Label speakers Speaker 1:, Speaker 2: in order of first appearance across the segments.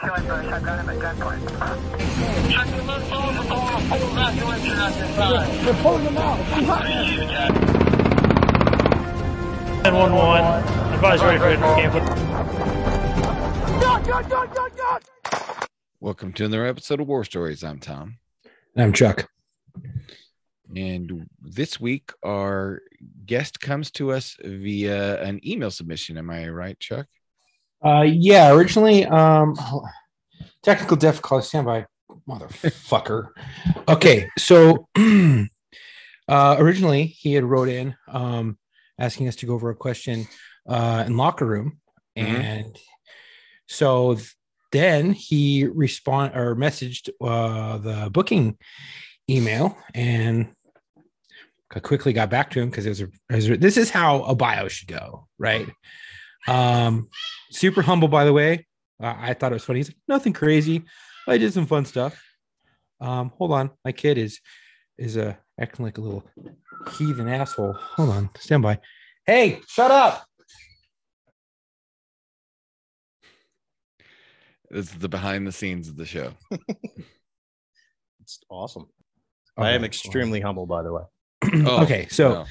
Speaker 1: killing got him at gunpoint.
Speaker 2: They're pulling them out. It's behind us.
Speaker 3: 911. Advise ready for.
Speaker 4: Welcome to another episode of War Stories. I'm Tom.
Speaker 5: I'm Chuck.
Speaker 4: And this week, our guest comes to us via an email submission. Am I right, Chuck?
Speaker 5: Uh, yeah, originally, um, technical difficulty. Stand by, motherfucker. okay, so uh, originally he had wrote in um, asking us to go over a question uh, in locker room,
Speaker 4: Mhm.
Speaker 5: and so then he respond or messaged uh, the booking email and I quickly got back to him because it was, a, it was a- this is how a bio should go, right? Um, super humble, by the way. Uh, I thought it was funny. He's like, nothing crazy. I did some fun stuff. Um, hold on, my kid is is uh, acting like a little heathen asshole. Hold on, stand by. Hey, shut up.
Speaker 4: This is the behind the scenes of the show.
Speaker 3: It's awesome. I am
Speaker 5: Okay,
Speaker 3: extremely humble, by the way.
Speaker 4: Oh,
Speaker 5: okay, so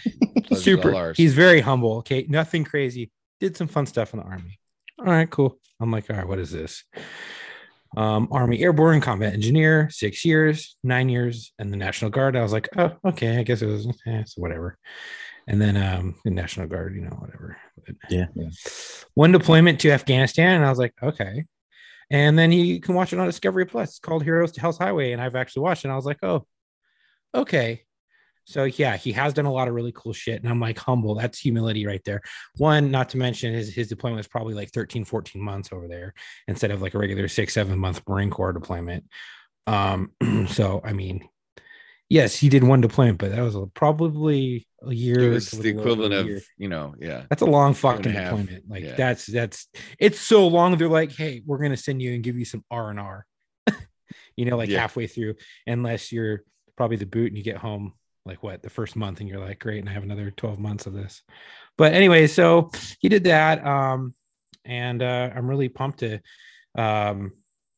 Speaker 4: no.
Speaker 5: Super. He's very humble. Okay, nothing crazy. Did some fun stuff in the army. All right, cool. I'm like, all right, what is this? Um, Army Airborne Combat Engineer, six years, nine years, and the National Guard. I was like, oh, okay, I guess it was eh, so whatever. And then um, the National Guard, you know, whatever. But
Speaker 3: Yeah.
Speaker 5: One deployment to Afghanistan, and I was like, okay. And then you can watch it on Discovery Plus. It's called Heroes to Hell's Highway, and I've actually watched it. And I was like, oh, okay. So yeah, he has done a lot of really cool shit. And I'm like humble. That's humility right there. One, not to mention his his deployment was probably like 13, 14 months over there instead of like a regular six, seven month Marine Corps deployment. Um, so I mean, yes, he did one deployment, but that was a, probably a year.
Speaker 4: it was the equivalent of, you know, yeah.
Speaker 5: That's a long fucking deployment. Like
Speaker 4: Yeah.
Speaker 5: that's that's it's so long. They're like, hey, we're gonna send you and give you some R and R. You know, like
Speaker 4: Yeah.
Speaker 5: halfway through, unless you're probably the boot and you get home like what the first month and you're like, great, and I have another 12 months of this. But anyway, so he did that. Um, and uh I'm really pumped to um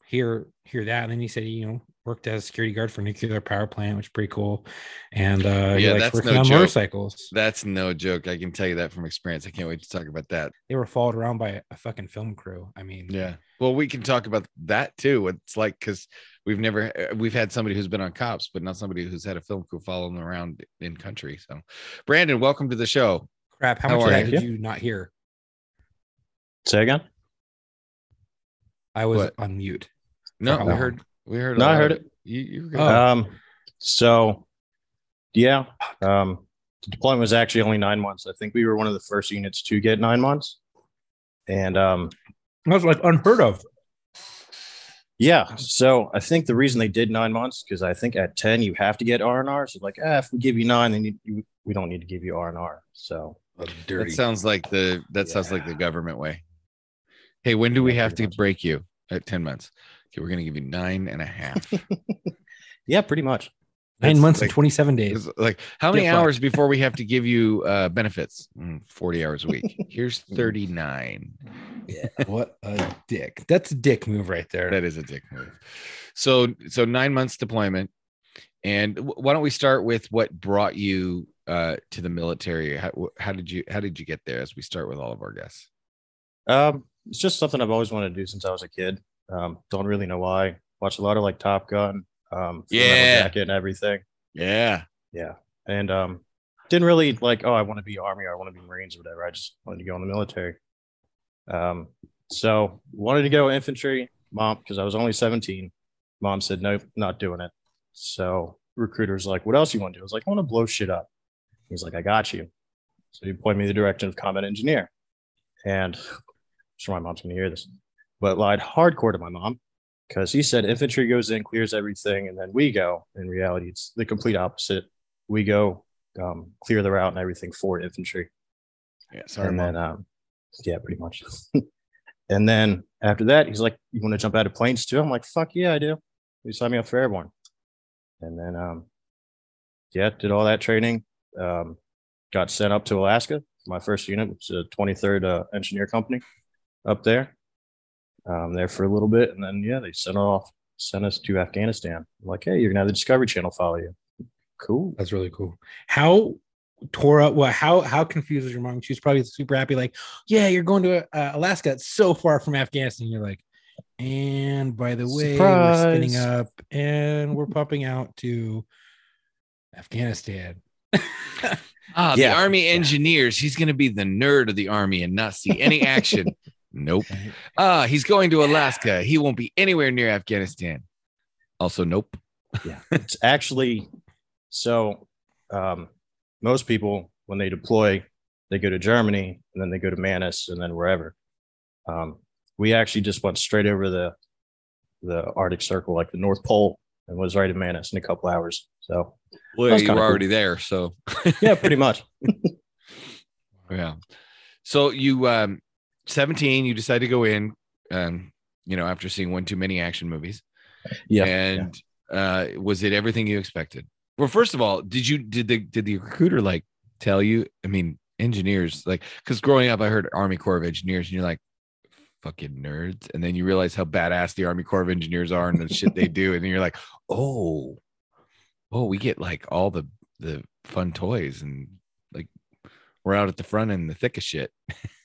Speaker 5: hear hear that. And then he said, you know, worked as a security guard for a nuclear power plant, which is pretty cool. And uh
Speaker 4: Yeah, that's
Speaker 5: working
Speaker 4: no
Speaker 5: on
Speaker 4: joke.
Speaker 5: motorcycles.
Speaker 4: That's no joke. I can tell you that from experience. I can't wait to talk about that.
Speaker 5: They were followed around by a, a fucking film crew. I mean,
Speaker 4: Yeah. Well, we can talk about that too. It's like because we've never uh, we've had somebody who's been on cops, but not somebody who's had a film crew follow them around in country. So, Brandon, welcome to the show.
Speaker 5: crap. How,
Speaker 4: How
Speaker 5: much
Speaker 4: are
Speaker 5: that
Speaker 3: you?
Speaker 5: did you not hear?
Speaker 3: Say again?
Speaker 5: I was
Speaker 4: What?
Speaker 5: on mute.
Speaker 4: No,
Speaker 5: I
Speaker 4: heard we heard. a
Speaker 3: No, I heard
Speaker 4: of
Speaker 3: it.
Speaker 4: You, you were good.
Speaker 5: Oh.
Speaker 3: Um, so yeah, um, the deployment was actually only nine months. I think we were one of the first units to get nine months. And um,
Speaker 5: That's like unheard of.
Speaker 3: yeah, so I think the reason they did nine months because I think at ten you have to get R and R. So like, ah, if we give you nine, then you, you, we don't need to give you R and R. So
Speaker 4: that sounds like the that sounds like the government way. Hey, when do we have to break you at 10 months? Okay, we're gonna give you nine and a half.
Speaker 3: yeah, pretty much.
Speaker 5: Nine
Speaker 4: That's
Speaker 5: months
Speaker 4: like-
Speaker 5: and 27 days.
Speaker 4: Like how many
Speaker 5: Get
Speaker 4: hours before we have to give you uh benefits? Mm, 40 hours a week. Here's 39. Yeah.
Speaker 5: what a dick. That's a dick move right there.
Speaker 4: That is a dick move. So so nine months deployment. And wh- why don't we start with what brought you uh to the military? How, how did you how did you get there as we start with all of our guests?
Speaker 3: Um, it's just something I've always wanted to do since I was a kid. Um, don't really know why. Watch a lot of like Top Gun, um,
Speaker 4: Yeah.
Speaker 3: Jacket, and everything.
Speaker 4: Yeah.
Speaker 3: Yeah, and um, didn't really like. Oh, I want to be Army or I want to be Marines or whatever. I just wanted to go in the military. Um, so wanted to go infantry. Mom, because I was only seventeen. Mom said nope, not doing it. So recruiter's like, "What else you want to do?" I was like, "I want to blow shit up." He's like, "I got you." So he pointed me the direction of combat engineer, and I'm sure my mom's gonna hear this, but lied hardcore to my mom because he said infantry goes in, clears everything, and then we go. In reality, it's the complete opposite. We go um, clear the route and everything for infantry,
Speaker 4: Yeah. Sorry,
Speaker 3: and
Speaker 4: Mom.
Speaker 3: then um, yeah, pretty much. and then after that, he's like, "You want to jump out of planes too?" I'm like, "Fuck yeah, I do." He signed me up for airborne, and then um, yeah, did all that training. Um, got sent up to Alaska. My first unit was a 23rd uh, Engineer Company up there, um, there for a little bit, and then yeah, they sent off sent us to Afghanistan. I'm like, hey, you're gonna have the Discovery Channel follow you. Cool.
Speaker 5: That's really cool. How tore up? Well, how how confused was your mom? She was probably super happy. Like, yeah, you're going to uh, Alaska. It's so far from Afghanistan. You're like, and by the way, we're spinning up and we're popping out to Afghanistan.
Speaker 4: Ah,
Speaker 3: Yeah.
Speaker 4: the army engineers. He's going to be the nerd of the army and not see any action. nope. Ah, he's going to Alaska. He won't be anywhere near Afghanistan. Also, nope.
Speaker 3: yeah it's actually so um, most people when they deploy they go to germany and then they go to Manas and then wherever um, we actually just went straight over the the arctic circle like the north pole and was right in Manas in a couple hours so
Speaker 4: Well, you
Speaker 3: kinda
Speaker 4: were
Speaker 3: cool.
Speaker 4: already there, so
Speaker 3: yeah pretty much
Speaker 4: yeah. So you, um, seventeen, you decide to go in, um, you know, after seeing one too many action movies.
Speaker 3: yeah.
Speaker 4: And uh was it everything you expected? Well first of all did you did the did the recruiter like tell you i mean engineers like because growing up i heard army corps of engineers and you're like fucking nerds. And then you realize how badass the army corps of engineers are and the shit they do. And you're like oh oh we get like all the the fun toys and like we're out at the front in the thick of shit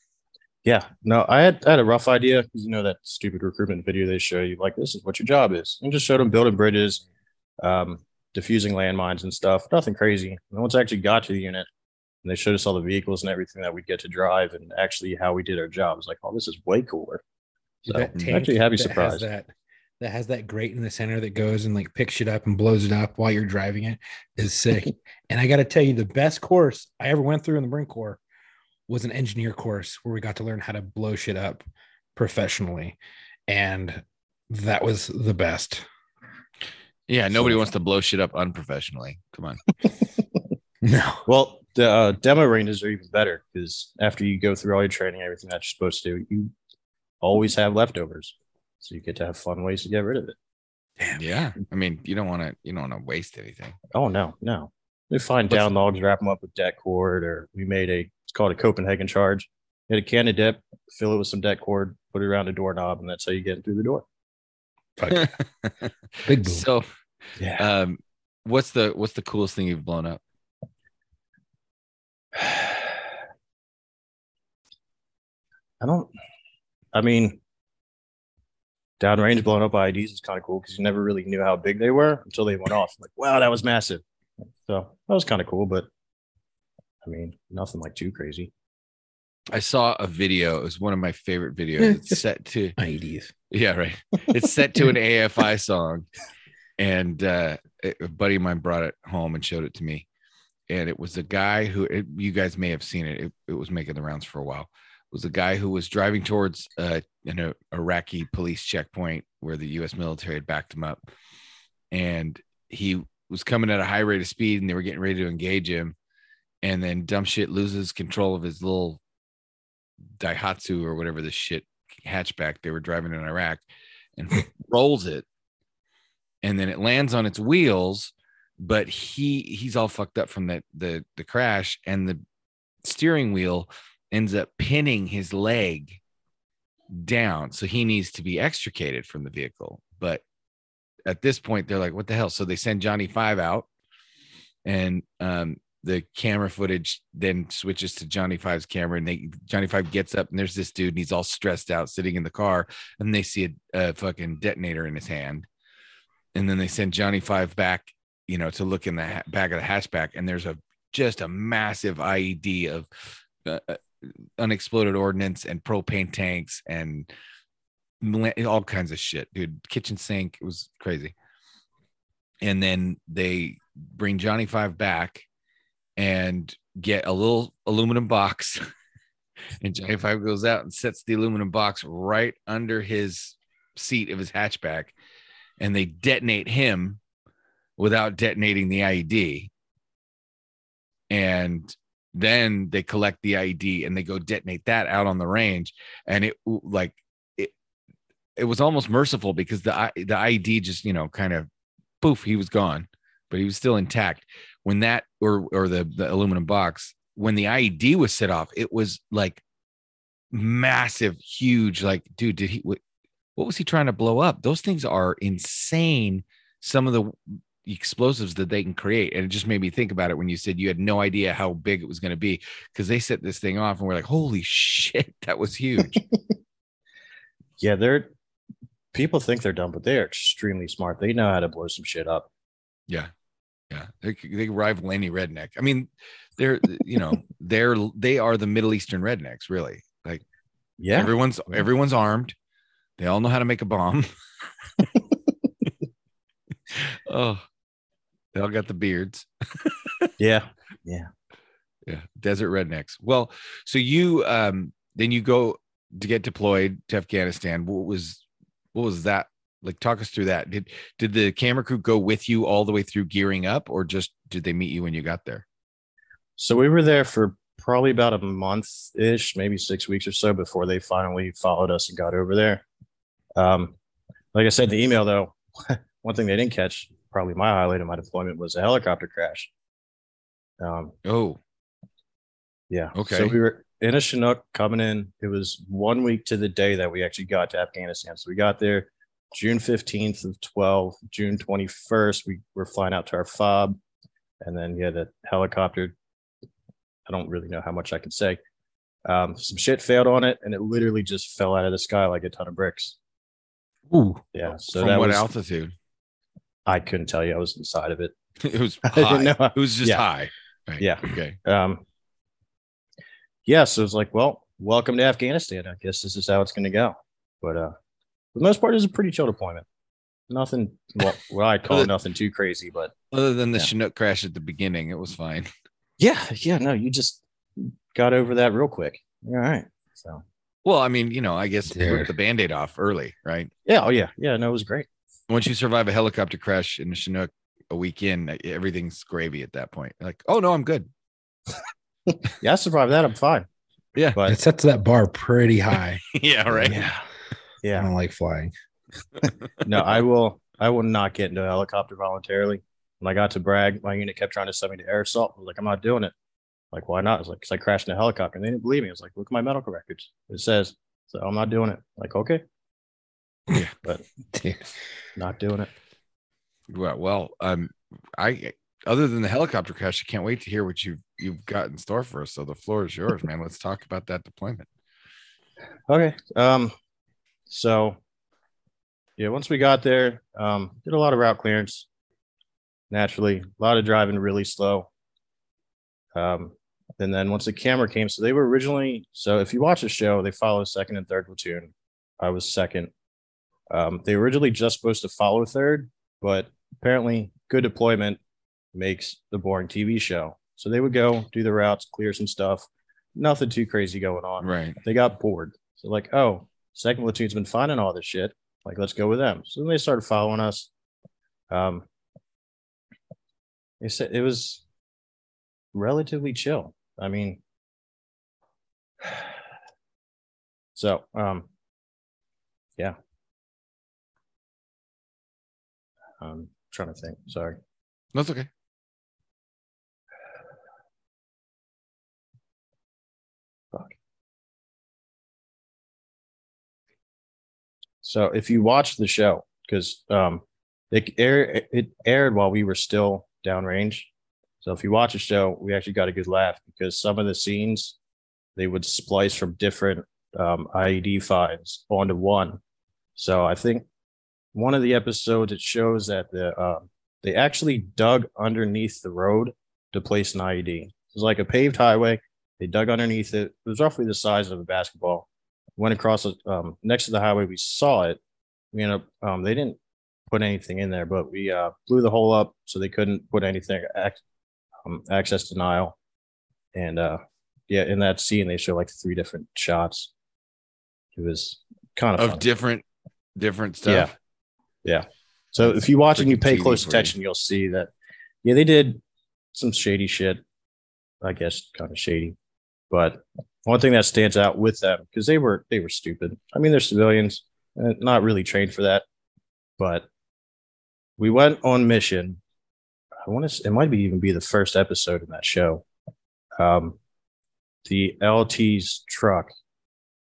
Speaker 3: Yeah, no, I had, I had a rough idea because you know that stupid recruitment video they show you, like this is what your job is, and just showed them building bridges, um, diffusing landmines and stuff. Nothing crazy. And once I actually got to the unit, and they showed us all the vehicles and everything that we'd get to drive, and actually how we did our job, I was like, oh, this is way cooler. So
Speaker 5: That
Speaker 3: I'm actually happy surprised.
Speaker 5: That that has that grate in the center that goes and like picks it up and blows it up while you're driving it is sick. and I got to tell you, the best course I ever went through in the Marine Corps was an engineer course where we got to learn how to blow shit up professionally, and that was the best.
Speaker 4: yeah nobody
Speaker 3: So-
Speaker 4: wants to blow shit up unprofessionally come on
Speaker 5: No,
Speaker 3: Well, the uh, demo ranges are even better because after you go through all your training, everything that you're supposed to do, you always have leftovers, so you get to have fun ways to get rid of it. Damn.
Speaker 4: yeah i mean you don't want to you don't want to waste anything
Speaker 3: Oh no, no. We find
Speaker 4: What's-
Speaker 3: down logs, wrap them up with det cord, or we made a it's called a Copenhagen charge. You had a can of dip, fill it with some det cord, put it around the doorknob, and that's how you get through the door.
Speaker 5: Fuck. big boom.
Speaker 4: so
Speaker 3: Yeah.
Speaker 4: um what's the what's the coolest thing you've blown up
Speaker 3: I don't. I mean, downrange blowing up IDs is kind of cool because you never really knew how big they were until they went off. Like, wow, that was massive. So that was kind of cool, but I mean, nothing like too crazy.
Speaker 4: I saw a video. It was one of my favorite videos. It's set to
Speaker 5: IEDs.
Speaker 4: yeah, right. It's set to an AFI song, and uh, a buddy of mine brought it home and showed it to me. And it was a guy who it, you guys may have seen it. it. It was making the rounds for a while. It was a guy who was driving towards uh, an uh, Iraqi police checkpoint where the U.S. military had backed him up, and he was coming at a high rate of speed, and they were getting ready to engage him. And then dumb shit loses control of his little Daihatsu or whatever the shit hatchback they were driving in Iraq and rolls it. And then it lands on its wheels, but he he's all fucked up from that the the crash and the steering wheel ends up pinning his leg down. So he needs to be extricated from the vehicle. But at this point, they're like, what the hell? So they send Johnny Five out and um the camera footage then switches to Johnny Five's camera, and they Johnny Five gets up, and there's this dude, and he's all stressed out, sitting in the car, and they see a, a fucking detonator in his hand, and then they send Johnny Five back, you know, to look in the ha- back of the hatchback, and there's a just a massive IED of uh, uh, unexploded ordnance and propane tanks and all kinds of shit, dude. Kitchen sink, it was crazy. And then they bring Johnny Five back and get a little aluminum box. and Johnny Five goes out and sets the aluminum box right under his seat of his hatchback. And they detonate him without detonating the IED. And then they collect the IED and they go detonate that out on the range. And it like it it was almost merciful because the the IED just, you know, kind of poof, he was gone, but he was still intact when that or or the the aluminum box when the IED was set off, it was like massive, huge. Like, dude, did he? What, what was he trying to blow up? Those things are insane. Some of the explosives that they can create. And it just made me think about it when you said you had no idea how big it was going to be because they set this thing off and we're like, holy shit, that was huge.
Speaker 3: Yeah, they're people think they're dumb, but they are extremely smart. They know how to blow some shit up.
Speaker 4: yeah. Yeah. They, they rival any redneck. I mean, they're, you know, they're, they are the Middle Eastern rednecks, really. Like
Speaker 3: Yeah.
Speaker 4: everyone's, everyone's armed. They all know how to make a bomb. oh, they all got the beards.
Speaker 3: Yeah,
Speaker 4: yeah. yeah desert rednecks well so you um then you go to get deployed to afghanistan what was what was that like talk us through that did did the camera crew go with you all the way through gearing up or just did they meet you when you got there
Speaker 3: So we were there for probably about a month ish, maybe six weeks or so before they finally followed us and got over there. Um, like I said the email, though, one thing they didn't catch, probably my highlight of my deployment, was a helicopter crash. Um,
Speaker 4: oh
Speaker 3: yeah.
Speaker 4: Okay.
Speaker 3: So we were in a Chinook coming in. It was one week to the day that we actually got to Afghanistan. So we got there June 15th of 12, June 21st, we were flying out to our fob. And then, yeah, the helicopter, I don't really know how much I can say. Um, some shit failed on it and it literally just fell out of the sky like a ton of bricks.
Speaker 5: Ooh,
Speaker 3: Yeah. So
Speaker 4: from
Speaker 3: that
Speaker 4: what
Speaker 3: was,
Speaker 4: altitude
Speaker 3: I couldn't tell you. I was inside of it.
Speaker 4: it was
Speaker 3: I didn't know.
Speaker 4: it was just
Speaker 3: Yeah.
Speaker 4: high right
Speaker 3: Yeah.
Speaker 4: okay
Speaker 3: Um, yeah, so it's like, well, welcome to Afghanistan. I guess this is how it's going to go. But uh, for the most part, it's a pretty chill deployment. Nothing, well, what I call
Speaker 4: Other-
Speaker 3: nothing too crazy, but
Speaker 4: other than the
Speaker 3: Yeah.
Speaker 4: chinook crash at the beginning it was fine
Speaker 3: yeah, yeah, no, you just got over that real quick. All right. So,
Speaker 4: well i mean you know i guess
Speaker 5: Dude.
Speaker 4: rip the band-aid off early right
Speaker 3: yeah, oh, yeah, yeah, no, it was great.
Speaker 4: once you survive a helicopter crash in a chinook a week in everything's gravy at that point like oh no i'm good
Speaker 3: Yeah, I survived that. I'm fine.
Speaker 4: Yeah.
Speaker 3: But
Speaker 5: it sets that bar pretty high.
Speaker 4: yeah right
Speaker 3: Yeah.
Speaker 5: I don't like flying.
Speaker 3: No, I will, I will not get into a helicopter voluntarily. When I got to Bragg, my unit kept trying to send me to air assault. I was like, I'm not doing it. Like, why not? It's like, because I crashed in a helicopter. And they didn't believe me. I was like, look at my medical records. It says, so I'm not doing it. Like, okay, Yeah.
Speaker 5: But Dude.
Speaker 3: not doing it.
Speaker 4: well, well um i other than the helicopter crash i can't wait to hear what you've you've got in store for us so the floor is yours man let's talk about that deployment
Speaker 3: Okay. Um, so yeah, once we got there, um, did a lot of route clearance. Naturally, a lot of driving really slow. Um, and then once the camera came, so they were originally so if you watch the show, they follow second and third platoon. I was second. Um, they were originally just supposed to follow third, but apparently good deployment makes the boring TV show. So they would go do the routes, clear some stuff, nothing too crazy going on
Speaker 4: right
Speaker 3: they got bored. So like, oh, second platoon's been finding all this shit. Like, let's go with them. So then they started following us. Um, they said it was relatively chill. I mean, so um, yeah. I'm trying to think. Sorry.
Speaker 4: that's okay
Speaker 3: So if you watch the show, because um, it air it aired while we were still downrange. So if you watch the show, we actually got a good laugh because some of the scenes they would splice from different um, IED finds onto one. So I think one of the episodes it shows that the um, they actually dug underneath the road to place an IED. It was like a paved highway. They dug underneath it. It was roughly the size of a basketball went across um, next to the highway. We saw it. We ended up, um, they didn't put anything in there, but we uh, blew the hole up so they couldn't put anything, ac- um, access denial. And uh, yeah, in that scene, they show like three different shots. It was kind of,
Speaker 4: of
Speaker 3: fun.
Speaker 4: different different stuff Yeah. Yeah.
Speaker 3: So if you watch and you pay
Speaker 4: TV
Speaker 3: close
Speaker 4: for you.
Speaker 3: attention, you'll see that, yeah, they did some shady shit. I guess kind of shady, but one thing that stands out with them because they were they were stupid. I mean, they're civilians, uh, not really trained for that. But we went on mission. I want to. It might be even be the first episode in that show. Um, the LT's truck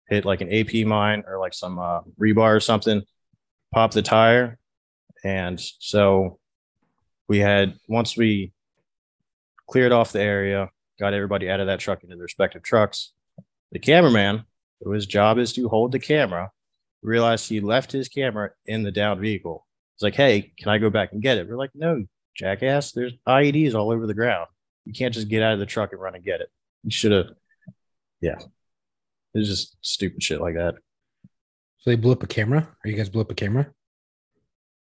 Speaker 3: hit like an AP mine or like some uh, rebar or something, pop the tire. And so we had, once we cleared off the area, got everybody out of that truck into their respective trucks, the cameraman, who his job is to hold the camera, realized he left his camera in the down vehicle. It's like, hey, can I go back and get it? We're like, no, jackass, there's IEDs all over the ground. You can't just get out of the truck and run and get it. You should have, yeah. It's just stupid shit like that.
Speaker 5: So they blew up a camera. Or you guys blew up a camera?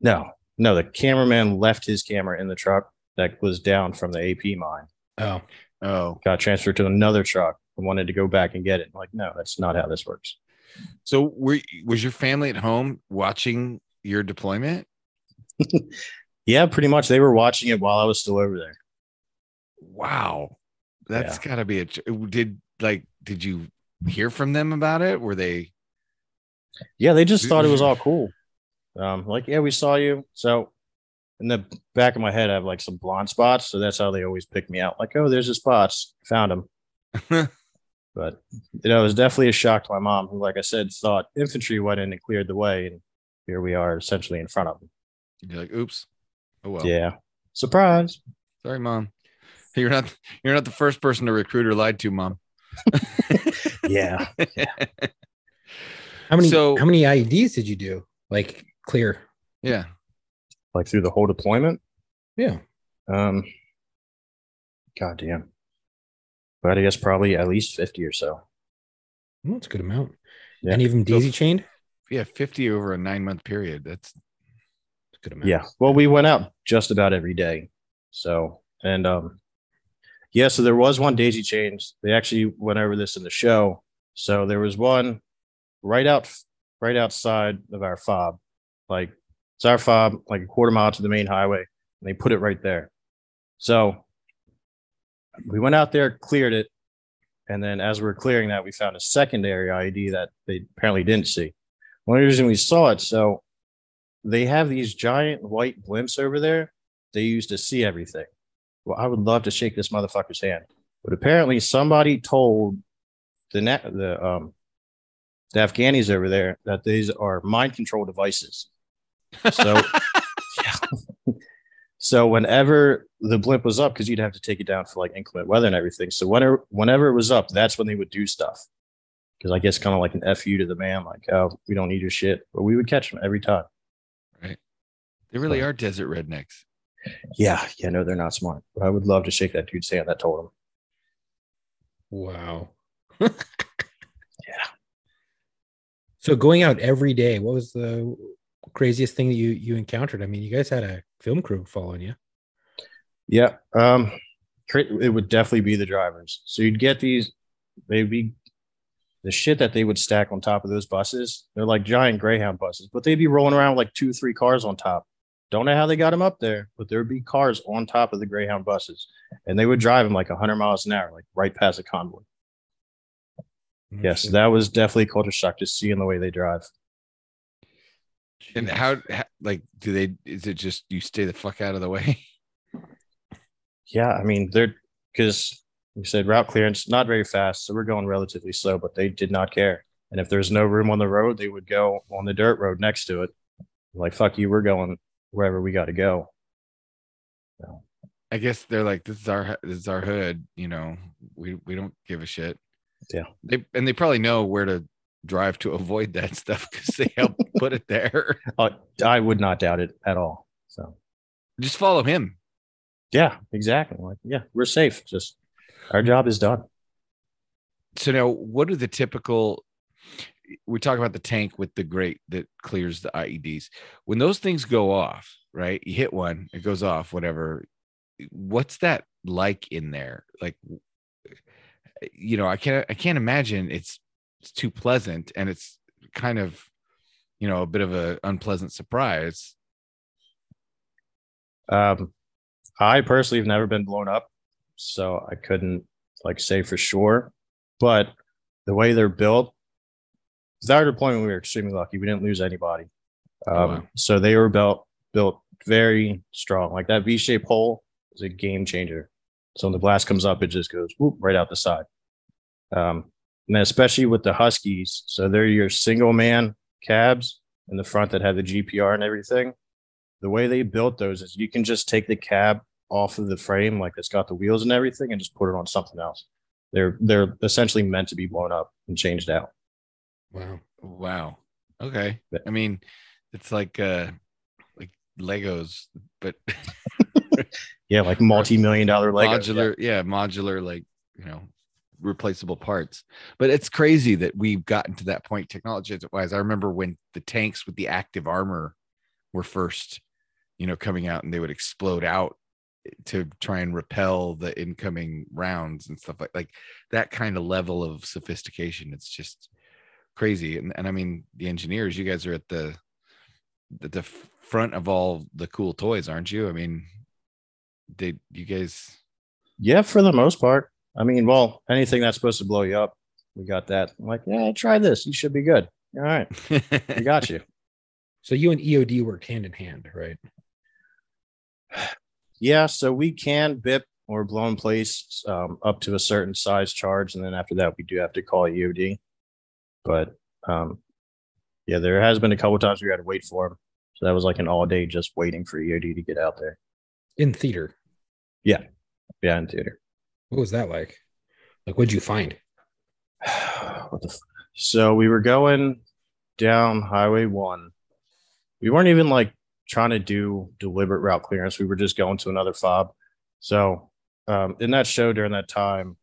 Speaker 3: No, no, the cameraman left his camera in the truck that was down from the AP mine,
Speaker 5: Oh,
Speaker 4: Oh,
Speaker 3: got transferred to another truck and wanted to go back and get it. Like, no, that's not how this works.
Speaker 4: so were was your family at home watching your deployment?
Speaker 3: Yeah, pretty much. They were watching it while I was still over there.
Speaker 4: Wow, that's got to be a. Did like did you hear from them about it? Were they?
Speaker 3: Yeah, they just thought it was all cool. Um, like, yeah, we saw you. So in the back of my head, I have like some blonde spots. So that's how they always pick me out. Like, oh, there's the spots. Found them. But you know, it was definitely a shock to my mom, who, like I said, thought infantry went in and cleared the way, and here we are, essentially in front of them.
Speaker 4: You're like, oops. Oh well.
Speaker 3: Yeah, surprise.
Speaker 4: Sorry, mom. You're not. You're not the first person a recruiter lied to, mom.
Speaker 3: Yeah,
Speaker 5: how many?
Speaker 4: So-
Speaker 5: how many IEDs did you do? Like clear?
Speaker 4: Yeah.
Speaker 3: like through the whole deployment.
Speaker 5: Yeah.
Speaker 3: Um, god damn. But I guess probably at least fifty or so.
Speaker 5: Well, that's a good amount.
Speaker 3: Yeah.
Speaker 5: Any of them daisy chained?
Speaker 4: Yeah. Fifty over a nine month period. That's
Speaker 5: That's a good amount.
Speaker 3: Yeah. Well, we went out just about every day. So, and um, yeah, so there was one daisy chains. They actually went over this in the show. So there was one right out, right outside of our fob. Like it's our fob, like a quarter mile to the main highway, and they put it right there. So we went out there, cleared it, and then as we were clearing that, we found a secondary IED that they apparently didn't see. One reason we saw it, so they have these giant white blimps over there they use to see everything. Well, I would love to shake this motherfucker's hand, but apparently somebody told the na- the um the Afghanis over there that these are mind control devices. So, so whenever the blimp was up, because you'd have to take it down for like inclement weather and everything. So whenever whenever it was up, that's when they would do stuff. Because I guess kind of like an fu to the man, like, oh, we don't need your shit, but we would catch them every time. Right.
Speaker 4: They really are desert rednecks.
Speaker 3: Yeah, yeah, no, they're not smart. But I would love to shake that dude's hand that told him.
Speaker 5: Wow. yeah. So going out every day, what was the craziest thing that you you encountered? I mean, you guys had a film crew following you.
Speaker 3: Yeah, um, it would definitely be the drivers. So you'd get these, they'd be the shit that they would stack on top of those buses. They're like giant Greyhound buses, but they'd be rolling around with like two, three cars on top. Don't know how they got them up there, but there would be cars on top of the Greyhound buses, and they would drive them like 100 miles an hour, like right past a convoy. Yes, that was definitely culture shock just seeing the way they drive.
Speaker 4: And how, how, like, do they? Is it just you stay the fuck out of the way?
Speaker 3: Yeah, I mean they're because we said route clearance not very fast, so we're going relatively slow, but they did not care. And if there's no room on the road, they would go on the dirt road next to it. Like fuck you, we're going wherever we got to go. So,
Speaker 4: I guess they're like, this is our this is our hood. You know, we we don't give a shit.
Speaker 3: Yeah.
Speaker 4: They and they probably know where to drive to avoid that stuff because they help put it there.
Speaker 3: uh, I would not doubt it at all. So
Speaker 4: Just follow him.
Speaker 3: yeah, exactly. Like yeah, we're safe. Just our job is done.
Speaker 4: So now, what are the typical? We talk about the tank with the grate that clears the IEDs. When those things go off, right? You hit one, it goes off. Whatever. What's that like in there? Like, you know, I can't. I can't imagine it's it's too pleasant, and it's kind of, you know, a bit of a unpleasant surprise.
Speaker 3: Um, I personally have never been blown up, so I couldn't like say for sure. But the way they're built, with our deployment, we were extremely lucky. We didn't lose anybody. Um,
Speaker 4: Oh, wow.
Speaker 3: So they were built built very strong. Like that V-shaped hull is a game changer. So when the blast comes up, it just goes whoop, right out the side. Um, and especially with the Huskies. So they're your single man cabs in the front that have the GPR and everything. The way they built those is you can just take the cab off of the frame, like it's got the wheels and everything, and just put it on something else. They're they're essentially meant to be blown up and changed out.
Speaker 5: Wow.
Speaker 4: Wow. Okay. I mean, it's like uh like Legos, but
Speaker 3: Yeah, like multi-million dollar Legos.
Speaker 4: modular, yeah. modular, like you know, replaceable parts. But it's crazy that we've gotten to that point technology wise. I remember when the tanks with the active armor were first, you know, coming out and they would explode out to try and repel the incoming rounds and stuff like like that kind of level of sophistication. It's just crazy. And, and I mean, the engineers, you guys are at the at the front of all the cool toys, aren't you? I mean, they you guys
Speaker 3: Yeah, for the most part. I mean, well, anything that's supposed to blow you up, we got that. I'm like, yeah, try this. You should be good. All right, we got you.
Speaker 5: So you and EOD worked hand in hand, right?
Speaker 3: Yeah, so we can BIP or blow in place um, up to a certain size charge, and then after that, we do have to call EOD. But um, yeah, there has been a couple times we had to wait for him, so that was like an all day just waiting for EOD to get out there.
Speaker 5: In theater.
Speaker 3: Yeah. Yeah, in theater.
Speaker 5: What was that like? Like, what'd you find?
Speaker 3: f- so we were going down highway one. We weren't even like trying to do deliberate route clearance. We were just going to another fob. So um, in that show during that time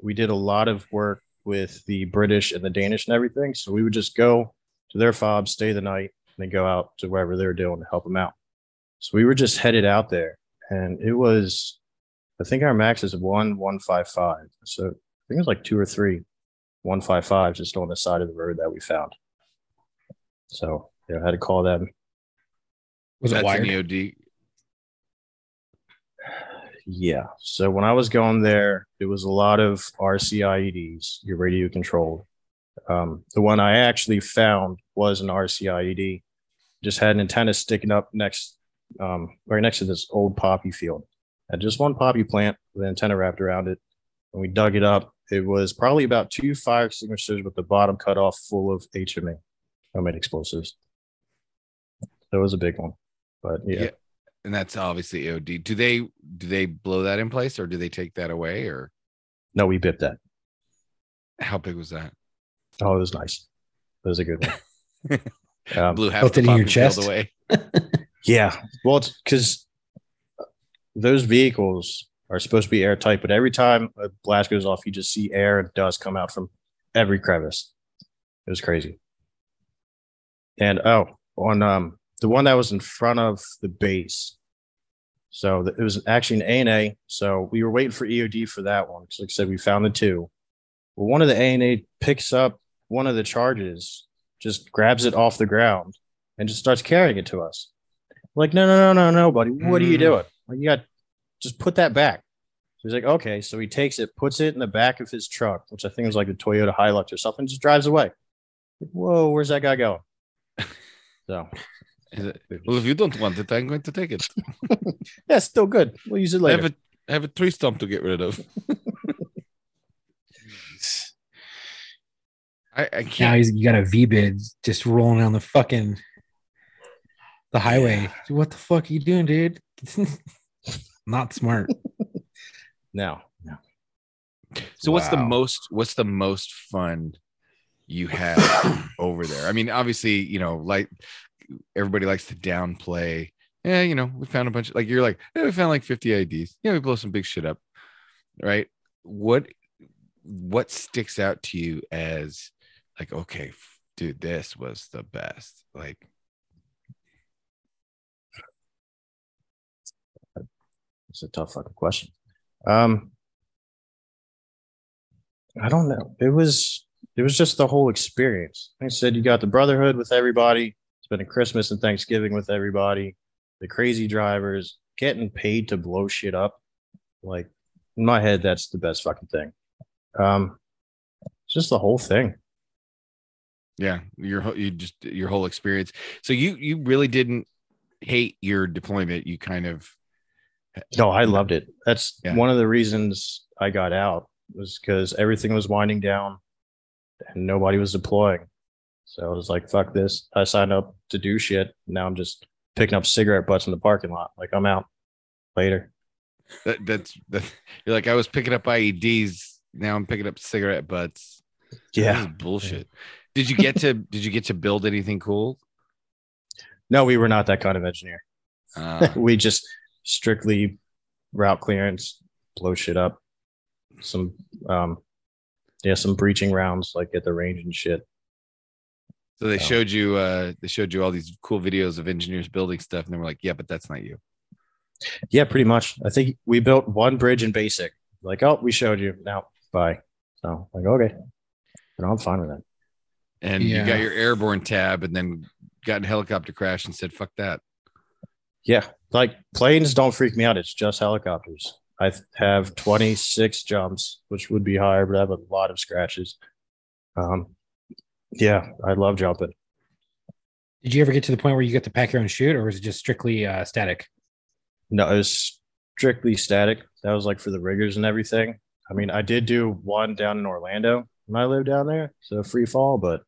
Speaker 3: we did a lot of work with the british and the danish and everything. So we would just go to their fob stay the night and then go out to wherever they were doing to help them out. So we were just headed out there and it was i think our max is one one five five so i think it's like two or three 155 just on the side of the road that we found. So yeah, I had to call them.
Speaker 5: Was it
Speaker 4: that's an
Speaker 5: wired?
Speaker 4: EOD.
Speaker 3: Yeah. So when I was going there, it was a lot of RCIEDs, your radio controlled. Um, the one I actually found was an RCIED. Just had an antenna sticking up next, um, right next to this old poppy field. Had just one poppy plant with an antenna wrapped around it. When we dug it up, it was probably about two fire extinguishers with the bottom cut off full of HME, homemade explosives. That was a big one. But yeah,
Speaker 4: Yeah. And that's obviously EOD. Do they do they blow that in place or do they take that away or
Speaker 3: no, we bipped that.
Speaker 4: how big was that?
Speaker 3: Oh, it was nice. It was a good one. um,
Speaker 4: Blew half the
Speaker 5: in your
Speaker 4: poppy field
Speaker 5: chest?
Speaker 4: away.
Speaker 3: yeah. Well, it's because those vehicles are supposed to be airtight, but every time a blast goes off, you just see air and dust come out from every crevice. It was crazy. And oh, on um the one that was in front of the base. So it was actually an ANA. So we were waiting for EOD for that one. 'cause like I said, we found the two. Well, one of the ANA picks up one of the charges, just grabs it off the ground, and just starts carrying it to us. Like, no, no, no, no, no, buddy. What are you
Speaker 4: Mm.
Speaker 3: doing? Like, you got just put that back. So he's like, okay. So he takes it, puts it in the back of his truck, which I think was like a Toyota Hilux or something, just drives away. Like, Whoa, where's that guy going? So
Speaker 4: Is it- well, if you don't want it, I'm going to take it.
Speaker 3: yeah, still good. We'll use it
Speaker 4: I
Speaker 3: later.
Speaker 4: have a I have a tree stump to get rid of. I, I can't.
Speaker 5: he's, you got a VBIED just rolling down the fucking the highway. What the fuck are you doing, dude? Not smart.
Speaker 3: no, no.
Speaker 4: So what's the most what's the most fun you had over there? I mean, obviously, you know, like everybody likes to downplay. Yeah, you know, we found a bunch of like you're like, yeah, we found like 50 IDs. Yeah, we blow some big shit up. Right? What what sticks out to you as like, okay, f- dude, this was the best. Like,
Speaker 3: It's a tough fucking question. Um, I don't know. It was it was just the whole experience. Like I said, you got the brotherhood with everybody, spending Christmas and Thanksgiving with everybody, the crazy drivers, getting paid to blow shit up. Like in my head, that's the best fucking thing. Um, it's just the whole thing.
Speaker 4: yeah, your you just your whole experience. So you you really didn't hate your deployment. You kind of
Speaker 3: No, I loved it. That's
Speaker 4: Yeah.
Speaker 3: one of the reasons I got out was because everything was winding down. and nobody was deploying. So I was like, fuck this. I signed up to do shit. Now I'm just picking up cigarette butts in the parking lot. Like I'm out later.
Speaker 4: That, that's that, you're like I was picking up IEDs. Now I'm picking up cigarette butts. Yeah, bullshit. Did you get to did you get to build anything cool?
Speaker 3: No, we were not that kind of engineer.
Speaker 4: Uh,
Speaker 3: we just strictly route clearance, blow shit up. Some um yeah, some breaching rounds like at the range and shit.
Speaker 4: so they
Speaker 3: Oh.
Speaker 4: showed you uh they showed you all these cool videos of engineers building stuff, and they were like, "Yeah, but that's not you."
Speaker 3: Yeah, pretty much. I think we built one bridge in basic. Like, oh, we showed you. Now, bye. So, like, okay. But I'm fine with that.
Speaker 4: And you got your airborne tab, and then got in a helicopter crash and said, "Fuck that."
Speaker 3: Yeah, like planes don't freak me out. It's just helicopters. I have 26 jumps, which would be higher, but I have a lot of scratches. Um, yeah, I love jumping.
Speaker 5: Did you ever get to the point where you get to pack your own chute, or was it just strictly uh, static?
Speaker 3: No, it was strictly static. That was like for the riggers and everything. I mean, I did do one down in Orlando when I lived down there, so free fall. But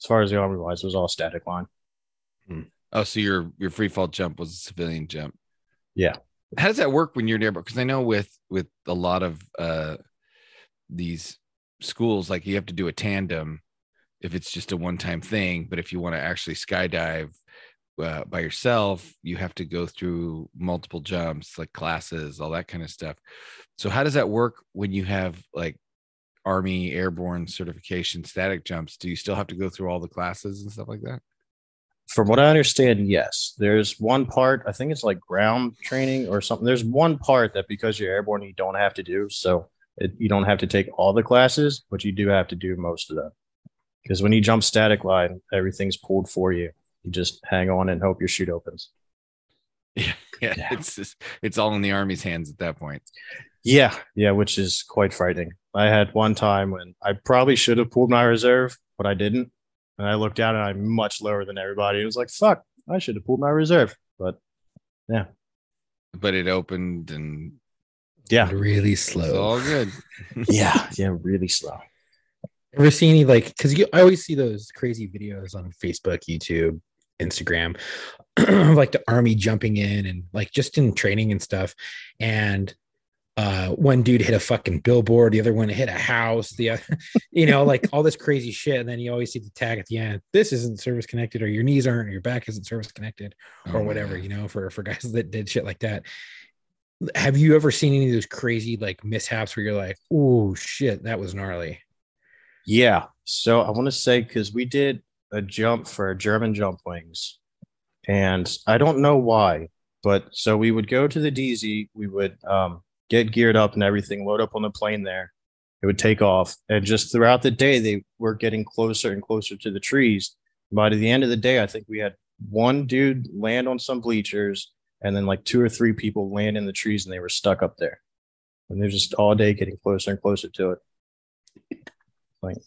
Speaker 3: as far as the army wise, it was all static line.
Speaker 4: Oh, so your your free fall jump was a civilian jump.
Speaker 3: Yeah.
Speaker 4: How does that work when you're there? Because I know with with a lot of uh these schools, like you have to do a tandem if it's just a one time thing. But if you want to actually skydive uh, by yourself, you have to go through multiple jumps, like classes, all that kind of stuff. So how does that work when you have like Army airborne certification static jumps? Do you still have to go through all the classes and stuff like that?
Speaker 3: From what I understand, yes. There's one part, I think it's like ground training or something. There's one part that because you're airborne, you don't have to do. So it, you don't have to take all the classes, but you do have to do most of them. Because when you jump static line, everything's pulled for you. You just hang on and hope your chute opens.
Speaker 4: Yeah, yeah,
Speaker 3: Yeah.
Speaker 4: it's just, it's all in the army's hands at that point.
Speaker 3: Yeah, yeah, which is quite frightening. I had one time when I probably should have pulled my reserve, but I didn't. And I looked down and I'm much lower than everybody. It was like, fuck, I should have pulled my reserve. But yeah.
Speaker 4: But it opened and
Speaker 3: yeah,
Speaker 5: Really
Speaker 4: it's
Speaker 5: slow.
Speaker 4: all good.
Speaker 3: yeah, yeah, really slow.
Speaker 5: Ever see any like? Because you, I always see those crazy videos on Facebook, YouTube, Instagram, like the army jumping in and like just in training and stuff. And uh, one dude hit a fucking billboard, the other one hit a house, the other, you know, like all this crazy shit. And then you always see the tag at the end. This isn't service connected, or your knees aren't, or your back isn't service connected,
Speaker 4: Oh
Speaker 5: or
Speaker 4: my
Speaker 5: whatever. You know, for for guys that did shit like that. Have you ever seen any of those crazy like mishaps where you're like, oh shit, that was gnarly?
Speaker 3: Yeah. So I want to say because we did a jump for German jump wings, and I don't know why, but so we would go to the DZ, we would um, get geared up and everything, load up on the plane there. It would take off, and just throughout the day, they were getting closer and closer to the trees. By the end of the day, I think we had one dude land on some bleachers, and then like two or three people land in the trees, and they were stuck up there. And they're just all day getting closer and closer to it.
Speaker 5: Like,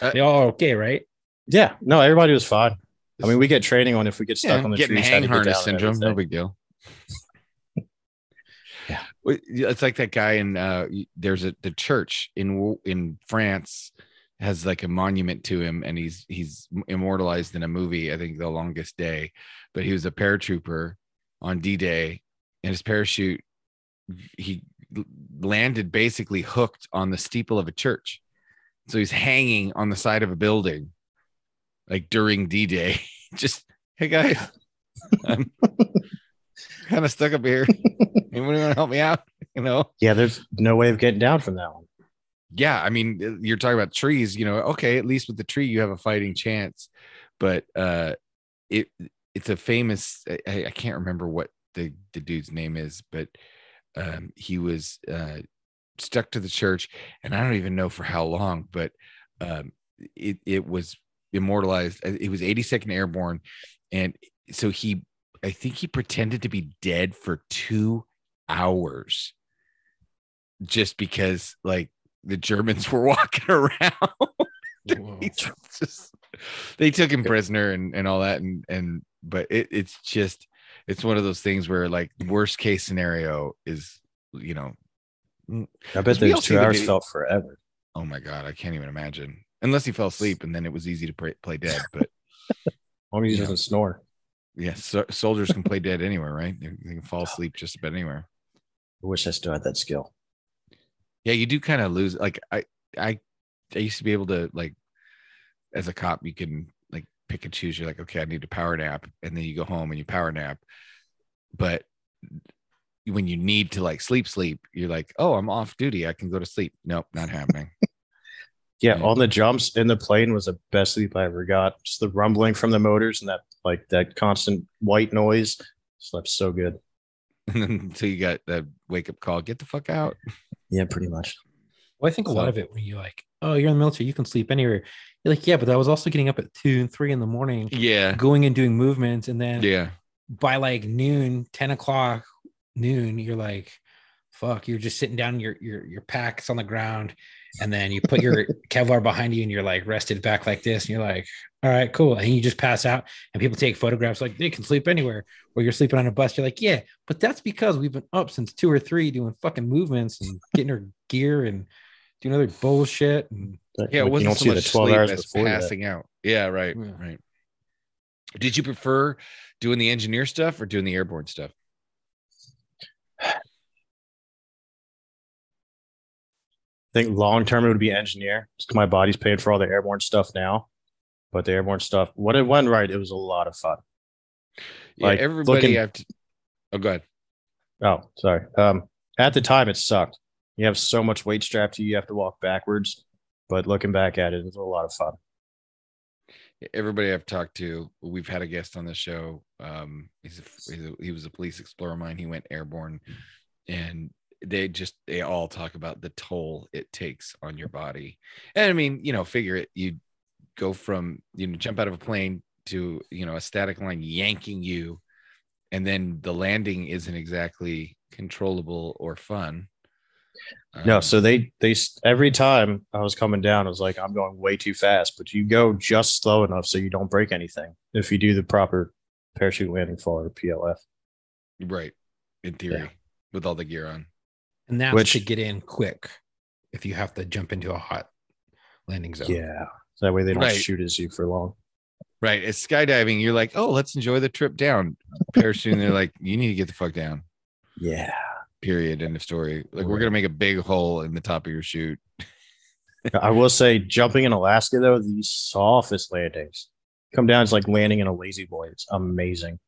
Speaker 4: Uh,
Speaker 5: they all okay, right?
Speaker 3: Yeah, no, everybody was fine. I mean, we get training on if we get stuck
Speaker 4: Yeah,
Speaker 3: on the
Speaker 4: getting
Speaker 3: trees. how
Speaker 4: hang harness syndrome, no big deal.
Speaker 3: Yeah.
Speaker 4: Well, yeah, It's like that guy in uh there's a the church in in France has like a monument to him and he's he's immortalized in a movie, I think The Longest Day, but he was a paratrooper on D-Day and his parachute he landed basically hooked on the steeple of a church. So he's hanging on the side of a building like during D-Day. Just hey guys, I'm kind of stuck up here. Anyone want to help me out? You know?
Speaker 3: Yeah, there's no way of getting down from that one.
Speaker 4: Yeah, I mean, uh, you're talking about trees. You know, okay, at least with the tree you have a fighting chance, but uh, it it's a famous. I, I can't remember what the the dude's name is, but um, he was uh, stuck to the church, and I don't even know for how long, but um, it it was immortalized. Uh, It was 82nd Airborne, and so he, I think he pretended to be dead for two hours, just because like the Germans were walking around. Just- they took him prisoner and, and all that and and but it, it's just it's one of those things where like worst case scenario is you know mm,
Speaker 3: I bet those two hours felt forever.
Speaker 4: oh my god i can't even imagine unless he fell asleep and then it was easy to play, play dead. But
Speaker 3: As long as he doesn't snore.
Speaker 4: Yeah, so, soldiers can play dead anywhere, right? They, they can fall asleep just about anywhere.
Speaker 3: I wish I still had that skill.
Speaker 4: Yeah, you do kind of lose. Like I, I, I used to be able to like, as a cop, you can like pick and choose. You're like, okay, I need a power nap, and then you go home and you power nap. But when you need to like sleep, sleep, you're like, oh, I'm off duty. I can go to sleep. Nope, not happening.
Speaker 3: Yeah,
Speaker 4: Yeah.
Speaker 3: on the jumps in the plane was the best sleep I ever got. Just the rumbling from the motors and that like that constant white noise. Slept so good.
Speaker 4: and then until you got that wake up call, get the fuck out.
Speaker 3: Yeah, pretty much.
Speaker 5: Well, I think a lot of it when you're like, oh, you're in the military, you can sleep anywhere. You're like, yeah, but I was also getting up at two and three in the morning,
Speaker 4: Yeah,
Speaker 5: going and doing movements, and then
Speaker 4: yeah,
Speaker 5: by like noon, 10 o'clock, noon, you're like, fuck, you're just sitting down, your your your pack's on the ground, and then you put your Kevlar behind you and you're like rested back like this, and you're like, all right, cool. And you just pass out and people take photographs like they can sleep anywhere. Or you're sleeping on a bus. You're like, yeah, but that's because we've been up since two or three doing fucking movements and getting our gear and doing other bullshit. And
Speaker 4: yeah. It wasn't so much
Speaker 3: the 12
Speaker 4: sleep
Speaker 3: hours
Speaker 4: as
Speaker 3: before that.
Speaker 4: passing out. Yeah, right,
Speaker 5: Yeah.
Speaker 4: right. Did you prefer doing the engineer stuff or doing the airborne stuff?
Speaker 3: I think long term it would be engineer. My body's paid for all the airborne stuff now. But the airborne stuff, when it went right, it was a lot of fun.
Speaker 4: Yeah,
Speaker 3: Like,
Speaker 4: everybody
Speaker 3: looking-
Speaker 4: have to. Oh, go ahead.
Speaker 3: Oh, sorry. Um, at the time it sucked. You have so much weight strapped to you, you have to walk backwards. But looking back at it, it was a lot of fun.
Speaker 4: everybody I've talked to, we've had a guest on the show. Um, he's, a, he's a, he was a police explorer of mine. He went airborne, and they just they all talk about the toll it takes on your body. And I mean, you know, figure it. You go from you know jump out of a plane to you know a static line yanking you, and then the landing isn't exactly controllable or fun.
Speaker 3: No,
Speaker 4: Um,
Speaker 3: so they they every time I was coming down, I was like, I'm going way too fast. But you go just slow enough so you don't break anything. If you do the proper parachute landing fall or PLF.
Speaker 4: right in theory
Speaker 3: Yeah.
Speaker 4: with all the gear on.
Speaker 5: And that's
Speaker 3: Which-
Speaker 5: to get in quick if you have to jump into a hot landing zone.
Speaker 3: Yeah. So that way they don't
Speaker 4: Right.
Speaker 3: shoot at you for long.
Speaker 4: Right. It's skydiving. You're like, oh, let's enjoy the trip down. Parachute. they're like, you need to get the fuck down.
Speaker 3: Yeah.
Speaker 4: Period. End of story. Like, we're gonna make a big hole in the top of your chute.
Speaker 3: I will say, jumping in Alaska though, the softest landings. Come down, it's like landing in a La-Z-Boy. It's amazing.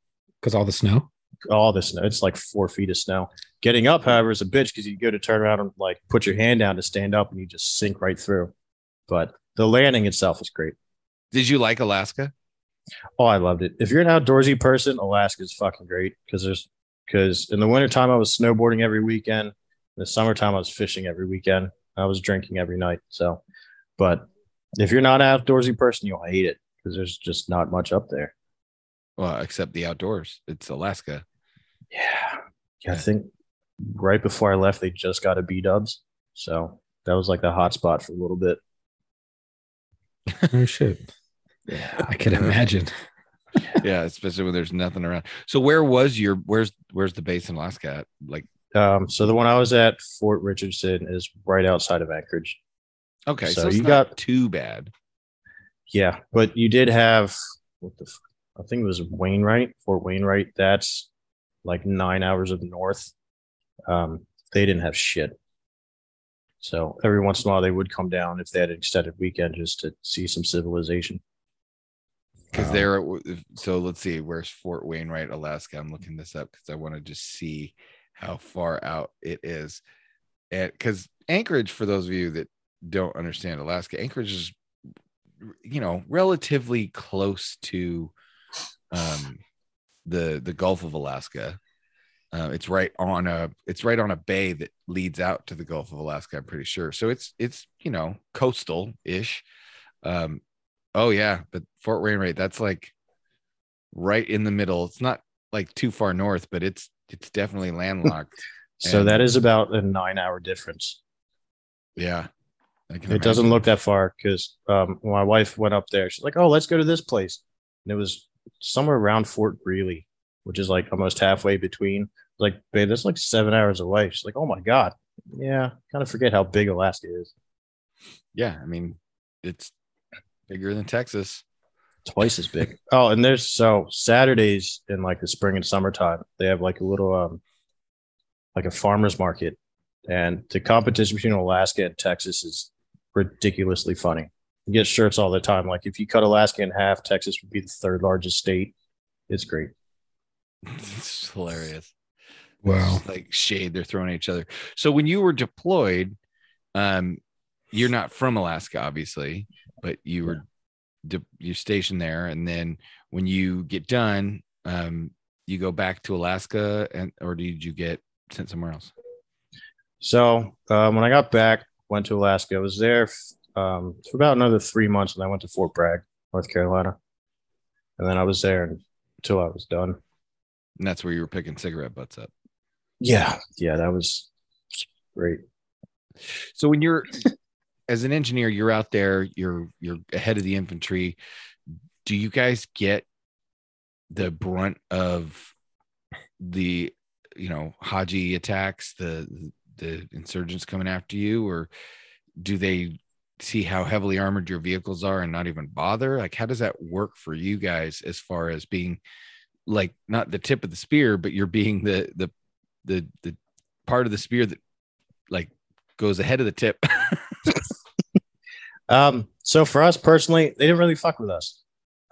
Speaker 5: Because all the snow.
Speaker 3: All the snow, it's like four feet of snow. Getting up, however, is a bitch because you go to turn around and like put your hand down to stand up and you just sink right through. But the landing itself is great.
Speaker 4: Did you like Alaska?
Speaker 3: Oh, I loved it. If you're an outdoorsy person, Alaska is fucking great because there's because in the wintertime I was snowboarding every weekend. In the summertime I was fishing every weekend. I was drinking every night. So, but if you're not an outdoorsy person, you'll hate it because there's just not much up there.
Speaker 4: Well, except the outdoors. It's Alaska.
Speaker 3: Yeah. yeah I think right before I left, they just got a B dubs. So that was like the hot spot for a little bit.
Speaker 5: Oh shit.
Speaker 3: Yeah.
Speaker 5: I could imagine.
Speaker 4: Yeah, especially when there's nothing around. So where was your where's where's the base in Alaska at? Like,
Speaker 3: Um, so the one I was at, Fort Richardson, is right outside of Anchorage.
Speaker 4: okay, so,
Speaker 3: So
Speaker 4: it's
Speaker 3: you
Speaker 4: not
Speaker 3: got-
Speaker 4: too bad.
Speaker 3: Yeah, but you did have what the f- I think it was Wainwright, Fort Wainwright. That's like nine hours of the north. Um, they didn't have shit. So every once in a while they would come down if they had an extended weekend just to see some civilization.
Speaker 4: Because
Speaker 3: Um,
Speaker 4: there, so let's see, where's Fort Wainwright, Alaska? I'm looking this up because I want to just see how far out it is. And because Anchorage, for those of you that don't understand Alaska, Anchorage is, you know, relatively close to um, the the Gulf of Alaska. Uh, it's right on a it's right on a bay that leads out to the Gulf of Alaska. I'm pretty sure. So it's it's you know coastal ish. Um, oh yeah, but Fort Wainwright that's like right in the middle. It's not like too far north, but it's it's definitely landlocked.
Speaker 3: So
Speaker 4: And-
Speaker 3: that is about a nine hour difference.
Speaker 4: yeah,
Speaker 3: It doesn't look that far because um, my wife went up there, she's like, "Oh, let's go to this place," and it was somewhere around Fort Greely, which is like almost halfway between. Like, babe, that's like seven hours away. She's like, "Oh my god, yeah." Kind of forget how big Alaska is.
Speaker 4: Yeah, I mean, it's bigger than Texas.
Speaker 3: twice as big. Oh, and there's so Saturdays in like the spring and summertime, they have like a little um like a farmers market. And the competition between Alaska and Texas is ridiculously funny. You get shirts all the time. Like if you cut Alaska in half, Texas would be the third largest state. It's great.
Speaker 4: it's hilarious.
Speaker 5: Wow.
Speaker 4: It's like shade they're throwing at each other. So when you were deployed, um, you're not from Alaska, obviously, but you were de- you're stationed there, and then when you get done, um, you go back to Alaska, and or did you get sent somewhere else?
Speaker 3: So um, when I got back, went to Alaska. I was there um, for about another three months, and I went to Fort Bragg, North Carolina, and then I was there until I was done.
Speaker 4: And that's where you were picking cigarette butts up.
Speaker 3: Yeah, yeah, that was great.
Speaker 4: So when you're as an engineer, you're out there, you're you're ahead of the infantry. Do you guys get the brunt of the you know Haji attacks, the the insurgents coming after you, or do they see how heavily armored your vehicles are and not even bother? Like, how does that work for you guys as far as being like not the tip of the spear, but you're being the the the the part of the spear that like goes ahead of the tip?
Speaker 3: Um, so for us personally, they didn't really fuck with us.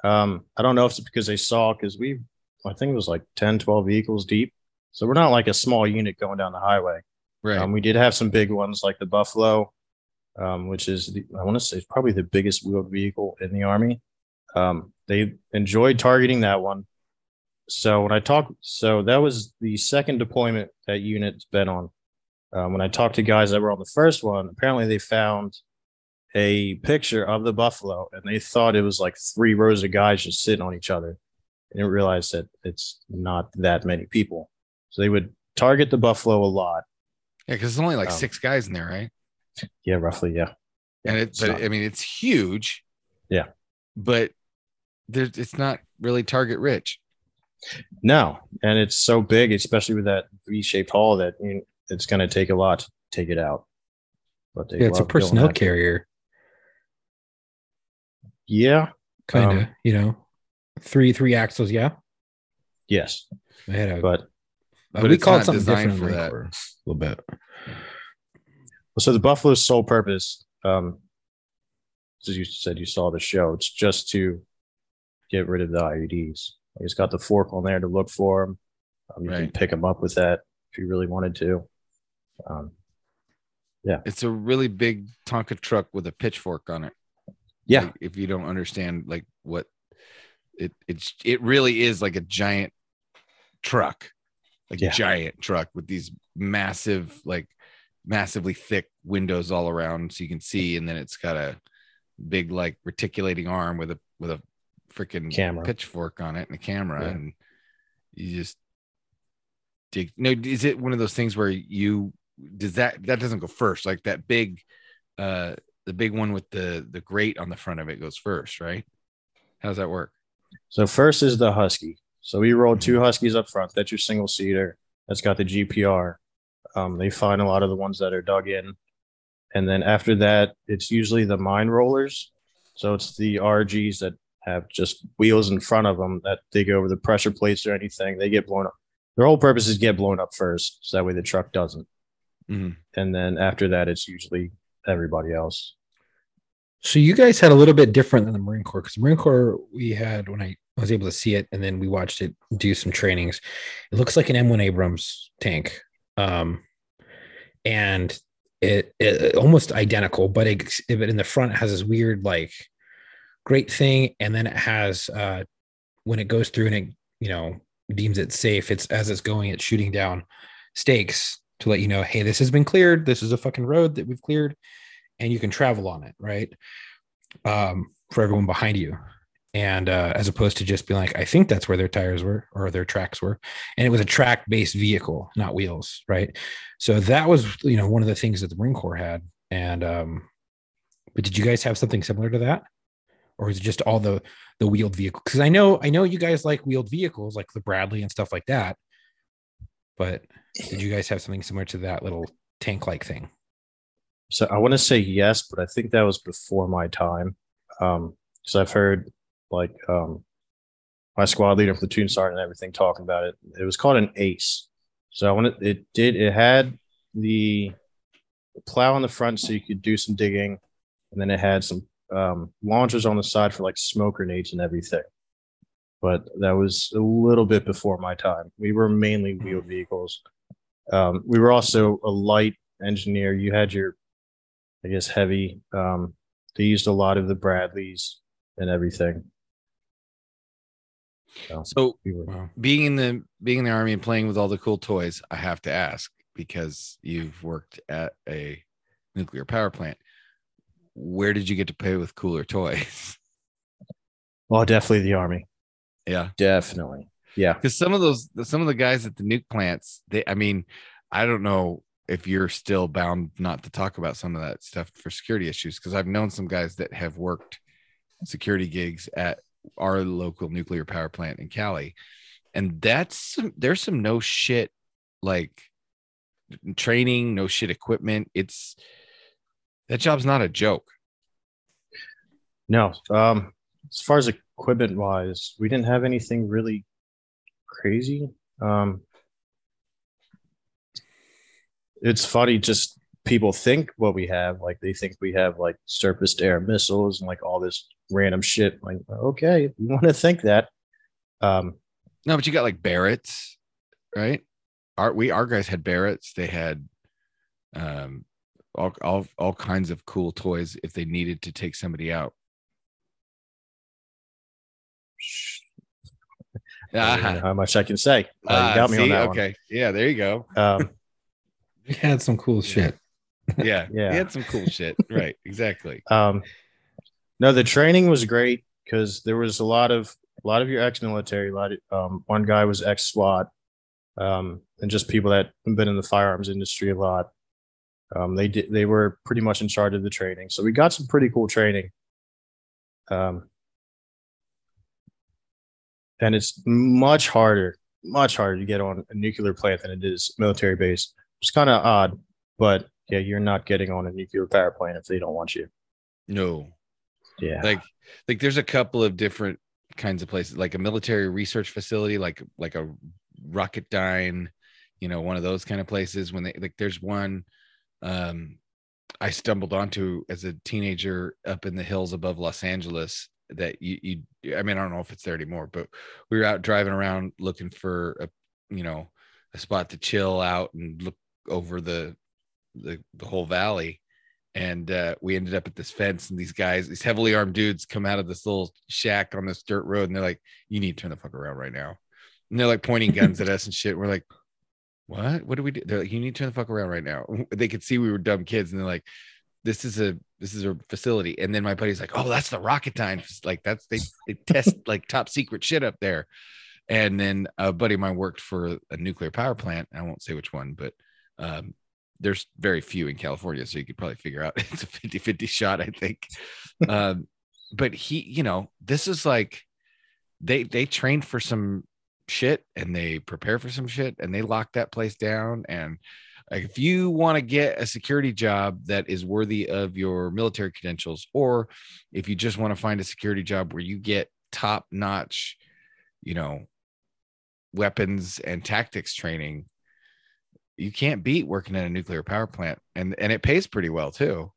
Speaker 3: Um, I don't know if it's because they saw because we, I think it was like 10, 12 vehicles deep. So we're not like a small unit going down the highway.
Speaker 4: right.
Speaker 3: Um, we did have some big ones like the Buffalo, um, which is the, I want to say probably the biggest wheeled vehicle in the army. Um, they enjoyed targeting that one. So when I talk, so that was the second deployment that unit's been on. Um, when I talked to guys that were on the first one, apparently they found a picture of the buffalo and they thought it was like three rows of guys just sitting on each other. They didn't realize that it's not that many people. So they would target the buffalo a lot.
Speaker 4: yeah, because it's only like
Speaker 3: Um,
Speaker 4: six guys in there, right?
Speaker 3: Yeah, roughly. Yeah.
Speaker 4: and it,
Speaker 3: it's
Speaker 4: but
Speaker 3: not-
Speaker 4: I mean, it's huge.
Speaker 3: Yeah.
Speaker 4: but there's it's not really target rich.
Speaker 3: No, and it's so big, especially with that V-shaped hull, that you it's going to take a lot to take it out. But they
Speaker 5: Yeah, it's a
Speaker 3: love
Speaker 5: personnel carrier,
Speaker 3: Yeah.
Speaker 5: kind of.
Speaker 3: Um,
Speaker 5: you know, three three axles. Yeah,
Speaker 3: Yes.
Speaker 5: I had a.
Speaker 3: But
Speaker 4: but
Speaker 5: we
Speaker 4: it's
Speaker 5: call it something different
Speaker 4: for that.
Speaker 5: A little bit.
Speaker 3: So the Buffalo's sole purpose, um, as you said, you saw the show. It's just to get rid of the IEDs. It's got the fork on there to look for them. Um, you can pick them up with that if you really wanted to. Um, yeah,
Speaker 4: It's a really big Tonka truck with a pitchfork on it.
Speaker 3: yeah.
Speaker 4: Like, if you don't understand like what it it's it really is like a giant truck, like
Speaker 3: Yeah.
Speaker 4: giant truck with these massive like massively thick windows all around so you can see, and then it's got a big like reticulating arm with a with a freaking
Speaker 3: Camera.
Speaker 4: pitchfork on it and a camera,
Speaker 3: Yeah.
Speaker 4: and you just dig. No, is it one of those things where you does that that doesn't go first like that big uh the big one with the the grate on the front of it goes first right how does that work
Speaker 3: So first is the Husky. So we rolled two Huskies up front. That's your single seater. That's got the GPR. Um, they find a lot of the ones that are dug in, and then after that, it's usually the mine rollers. So it's the RGs that have just wheels in front of them that they go over the pressure plates or anything. They get blown up. Their whole purpose is get blown up first, so that way the truck doesn't.
Speaker 4: Mhm.
Speaker 3: And then after that, it's usually everybody else.
Speaker 5: So you guys had a little bit different than the Marine Corps because the Marine Corps we had when I was able to see it and then we watched it do some trainings. It looks like an M1 Abrams tank, um, and it, it almost identical, but it, but in the front has this weird like grate thing, and then it has uh, when it goes through and it you know deems it safe. It's as it's going, it's shooting down stakes to let you know, hey, this has been cleared. This is a fucking road that we've cleared and you can travel on it, right? Um, for everyone behind you. And uh, as opposed to just being like, I think that's where their tires were or their tracks were. And it was a track based vehicle, not wheels, right? So that was, you know, one of the things that the Marine Corps had. And, um, but did you guys have something similar to that? Or is it just all the the wheeled vehicle? Because I know I know you guys like wheeled vehicles like the Bradley and stuff like that. But did you guys have something similar to that little tank like thing?
Speaker 3: So I want to say yes, but I think that was before my time. Um, because I've heard like um my squad leader, platoon sergeant, and everything talking about it. It was called an ace. So I wanted it did it had the plow on the front so you could do some digging, and then it had some um, launchers on the side for like smoke grenades and everything. But that was a little bit before my time. We were mainly wheeled vehicles. Um, we were also a light engineer. You had your, I guess, heavy. Um, they used a lot of the Bradleys and everything. So
Speaker 4: So
Speaker 3: we were,
Speaker 5: Wow.
Speaker 4: being in the being in the army and playing with all the cool toys, I have to ask because you've worked at a nuclear power plant. Where did you get to play with cooler toys?
Speaker 3: well, oh, definitely the army.
Speaker 4: yeah,
Speaker 3: Definitely. Yeah.
Speaker 4: because some of those some of the guys at the nuke plants, they I mean, I don't know if you're still bound not to talk about some of that stuff for security issues because I've known some guys that have worked security gigs at our local nuclear power plant in Cali, and that's there's some no shit like training, no shit equipment. It's that job's not a joke.
Speaker 3: No. Um, as far as equipment wise, we didn't have anything really crazy. Um, it's funny, just people think what we have, like they think we have like surface to air missiles and like all this random shit. Like, okay, you want to think that. Um,
Speaker 4: No, but you got like Barrett's, right? Our we our guys had Barrett's. They had um all all all kinds of cool toys if they needed to take somebody out.
Speaker 3: I don't know
Speaker 4: Ah,
Speaker 3: how much I can say. Uh,
Speaker 4: ah,
Speaker 3: you got me on
Speaker 4: see?
Speaker 3: that one.
Speaker 4: okay. Yeah, there you go.
Speaker 3: Um,
Speaker 5: We had some cool shit.
Speaker 4: Yeah,
Speaker 3: Yeah.
Speaker 4: He had some cool shit. Right, exactly.
Speaker 3: Um, no, the training was great because there was a lot of a lot of your ex-military. A lot of, um, one guy was ex-SWAT, um, and just people that have been in the firearms industry a lot. Um, they did they were pretty much in charge of the training, so we got some pretty cool training. Um, and it's much harder, much harder to get on a nuclear plant than it is military base. It's kind of odd, but yeah, you're not getting on a nuclear power plant if they don't want you.
Speaker 4: No,
Speaker 3: Yeah.
Speaker 4: like like there's a couple of different kinds of places like a military research facility like like a rocketdyne you know one of those kind of places when they like there's one um i stumbled onto as a teenager up in the hills above los angeles that you you i mean i don't know if it's there anymore but we were out driving around looking for a you know a spot to chill out and look over the the, the whole valley. And uh, we ended up at this fence and these guys these heavily armed dudes come out of this little shack on this dirt road and they're like you need to turn the fuck around right now. And they're like pointing guns at us and shit. We're like what? What do we do? They're like you need to turn the fuck around right now. They could see we were dumb kids and they're like this is a this is a facility. And then my buddy's like oh that's the rocketdyne. Like that's they they test like top secret shit up there. And then a buddy of mine worked for a nuclear power plant. I won't say which one but um there's very few in California, so you could probably figure out it's a 50 50 shot, I think. um, but he, you know, this is like they they train for some shit and they prepare for some shit and they lock that place down. And if you want to get a security job that is worthy of your military credentials, or if you just want to find a security job where you get top notch, you know, weapons and tactics training, you can't beat working at a nuclear power plant and and it pays pretty well too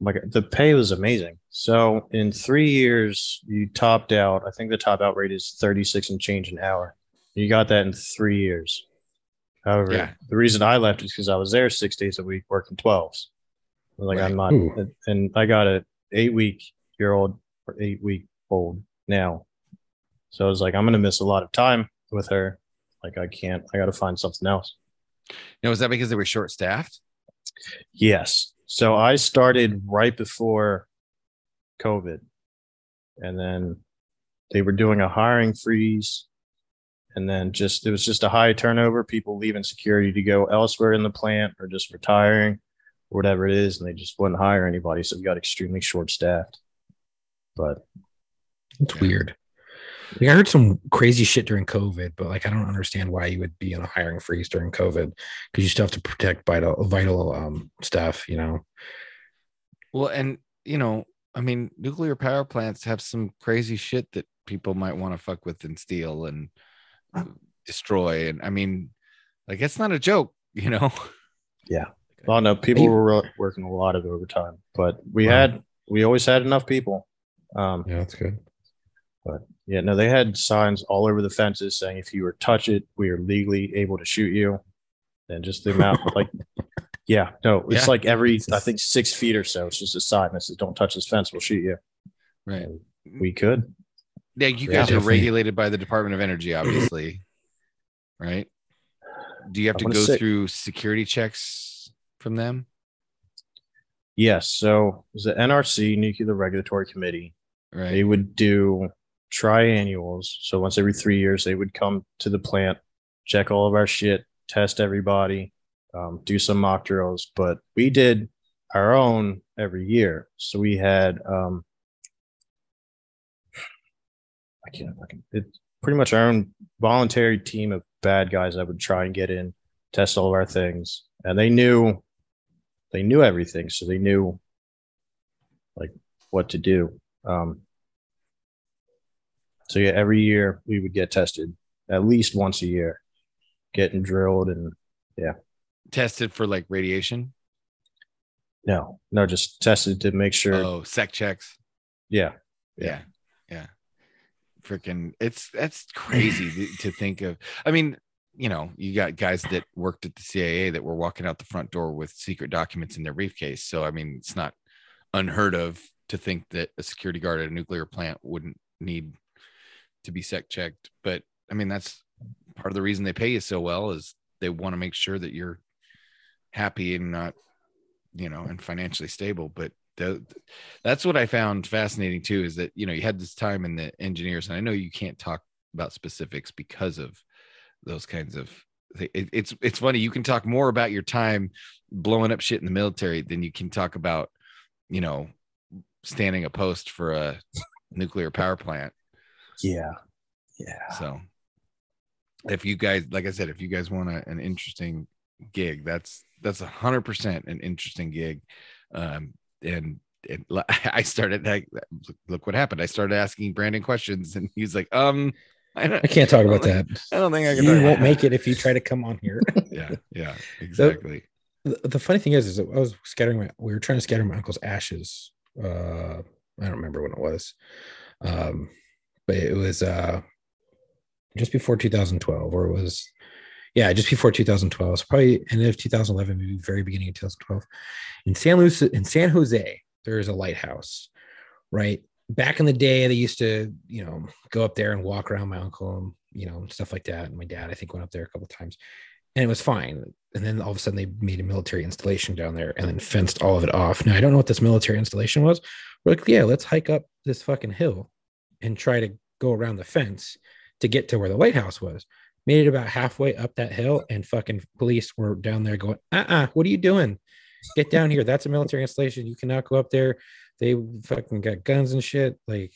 Speaker 3: like the pay was amazing. So in three years, you topped out. I think the top out rate is 36 and change an hour. You got that in three years. However,
Speaker 4: Yeah.
Speaker 3: the reason I left is because I was there six days a week working 12s. Like I'm not,
Speaker 5: Ooh.
Speaker 3: and I got a eight week year old or eight week old now. So I was like, I'm gonna miss a lot of time with her. Like I can't. I got to find something else.
Speaker 4: Now was that because they were short staffed
Speaker 3: Yes. So I started right before COVID. And then they were doing a hiring freeze. And then just, it was just a high turnover, people leaving security to go elsewhere in the plant or just retiring or whatever it is. And they just wouldn't hire anybody. So we got extremely short staffed. But
Speaker 5: It's weird. Like, I heard some crazy shit during COVID, but like I don't understand why you would be in a hiring freeze during COVID because you still have to protect vital vital um stuff, you know.
Speaker 4: Well, and you know, I mean, nuclear power plants have some crazy shit that people might want to fuck with and steal and destroy. And I mean, like it's not a joke, you know. Yeah.
Speaker 3: Well, no, people
Speaker 5: Hey.
Speaker 3: were working a lot of overtime, but we
Speaker 5: Wow.
Speaker 3: had we always had enough people. Um,
Speaker 5: Yeah, that's good.
Speaker 3: Yeah, no, they had signs all over the fences saying if you were touch it, we are legally able to shoot you. And just the amount, like, yeah, no, it's
Speaker 4: Yeah.
Speaker 3: like every I think six feet or so. It's just a sign that says "Don't touch this fence, we'll shoot you."
Speaker 4: Right.
Speaker 3: And we could.
Speaker 4: Yeah, you
Speaker 3: Yeah,
Speaker 4: guys are regulated by the Department of Energy, obviously. right? Do you have to
Speaker 3: wanna
Speaker 4: go
Speaker 3: say-
Speaker 4: through security checks from them?
Speaker 3: Yes. So it was the NRC, Nuclear Regulatory Committee.
Speaker 4: Right.
Speaker 3: They would do triannuals. So once every three years, they would come to the plant, check all of our shit, test everybody, um, do some mock drills. But we did our own every year. So we had, um, I can't fucking, it's pretty much our own voluntary team of bad guys that would try and get in, test all of our things. And they knew, they knew everything. So they knew like what to do. Um, so yeah, every year we would get tested at least once a year, getting drilled and yeah.
Speaker 4: Tested for like radiation.
Speaker 3: no, no, just tested to make sure.
Speaker 4: Oh, sec checks.
Speaker 3: Yeah,
Speaker 4: Yeah. Yeah. Freaking it's that's crazy to- to think of. I mean, you know, you got guys that worked at the CIA that were walking out the front door with secret documents in their briefcase. So I mean, it's not unheard of to think that a security guard at a nuclear plant wouldn't need to be sec checked. But I mean, that's part of the reason they pay you so well is they want to make sure that you're happy and not, you know, and financially stable. But the, that's what I found fascinating too is that you know you had this time in the engineers, and I know you can't talk about specifics because of those kinds of. it's it's funny you can talk more about your time blowing up shit in the military than you can talk about, you know, standing a post for a nuclear power plant.
Speaker 3: Yeah, yeah.
Speaker 4: So, if you guys, like I said, if you guys want a, an interesting gig, that's that's a hundred percent an interesting gig. Um, and and I started like, look what happened. I started asking Brandon questions, and he's like, um, I don't,
Speaker 5: I can't talk about that.
Speaker 4: I don't think I can.
Speaker 5: You won't make it if you try to come on here.
Speaker 4: Yeah, yeah, exactly.
Speaker 5: the, the funny thing is, is that I was scattering my, we were trying to scatter my uncle's ashes. Uh, I don't remember when it was. Um, but it was, uh, just before 2012, or it was, yeah, just before 2012. So probably end of 2011, maybe very beginning of 2012 in San Luis, in San Jose, there is a lighthouse, right? Back in the day, they used to, you know, go up there and walk around my uncle and, you know, stuff like that. And my dad, I think, went up there a couple times and it was fine. And then all of a sudden they made a military installation down there and then fenced all of it off. Now I don't know what this military installation was. We're like, yeah, let's hike up this fucking hill and try to go around the fence to get to where the lighthouse was. Made it about halfway up that hill, and fucking police were down there going, uh-uh, what are you doing? Get down here. That's a military installation. You cannot go up there. They fucking got guns and shit. Like,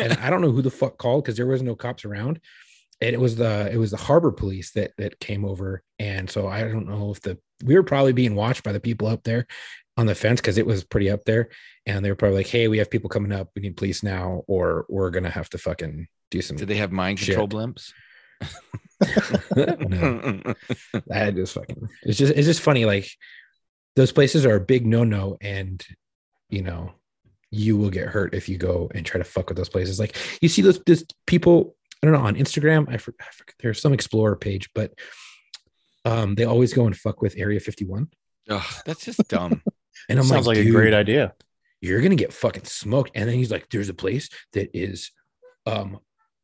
Speaker 5: and I don't know who the fuck called because there was no cops around and it was the it was the harbor police that that came over and so i don't know if the we were probably being watched by the people up there on the fence because it was pretty up there and they were probably like hey we have people coming up we need police now or we're gonna have to fucking do some
Speaker 4: Did they have mind
Speaker 5: Shit.
Speaker 4: control blimps?
Speaker 5: no that is fucking it's just it's just funny like those places are a big no-no and you know you will get hurt if you go and try to fuck with those places like you see those this people i don't know on instagram i, for, I forget there's some explorer page but um they always go and fuck with area 51
Speaker 4: Ugh, that's just dumb.
Speaker 5: And i'm like,
Speaker 3: Sounds like, a great idea.
Speaker 5: you're gonna get fucking smoked. And then he's like, there's a place that is um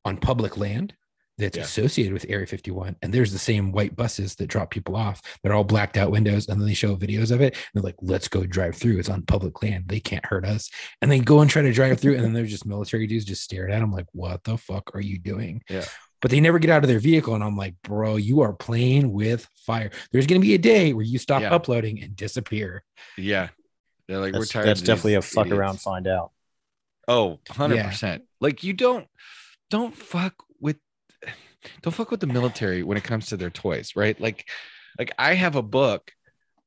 Speaker 5: on public land that's
Speaker 4: Yeah.
Speaker 5: associated with Area 51. And there's the same white buses that drop people off. They're all blacked out windows. And then they show videos of it. And they're like, let's go drive through. It's on public land. They can't hurt us. And they go and try to drive through. And then there's just military dudes just staring at them like, what the fuck are you doing?
Speaker 4: Yeah.
Speaker 5: But they never get out of their vehicle. And I'm like, bro, you are playing with fire. There's going to be a day where you stop
Speaker 4: Yeah.
Speaker 5: uploading and disappear.
Speaker 4: Yeah. They're like,
Speaker 3: That's,
Speaker 4: we're tired.
Speaker 3: that's
Speaker 4: of
Speaker 3: definitely a fuck
Speaker 4: idiots."
Speaker 3: around, find out.
Speaker 4: Oh, 100%. Like you don't don't fuck with don't fuck with the military when it comes to their toys, right? Like like I have a book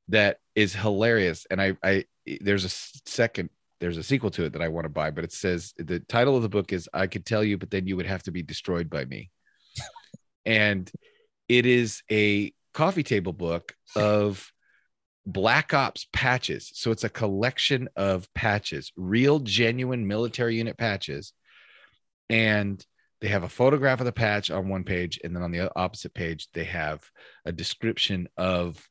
Speaker 4: that is hilarious and I I there's a second there's a sequel to it that I want to buy, but it says the title of the book is I could tell you, but then you would have to be destroyed by me. And it is a coffee table book of Black Ops patches. So it's a collection of patches, real, genuine military unit patches. And they have a photograph of the patch on one page. And then on the opposite page, they have a description of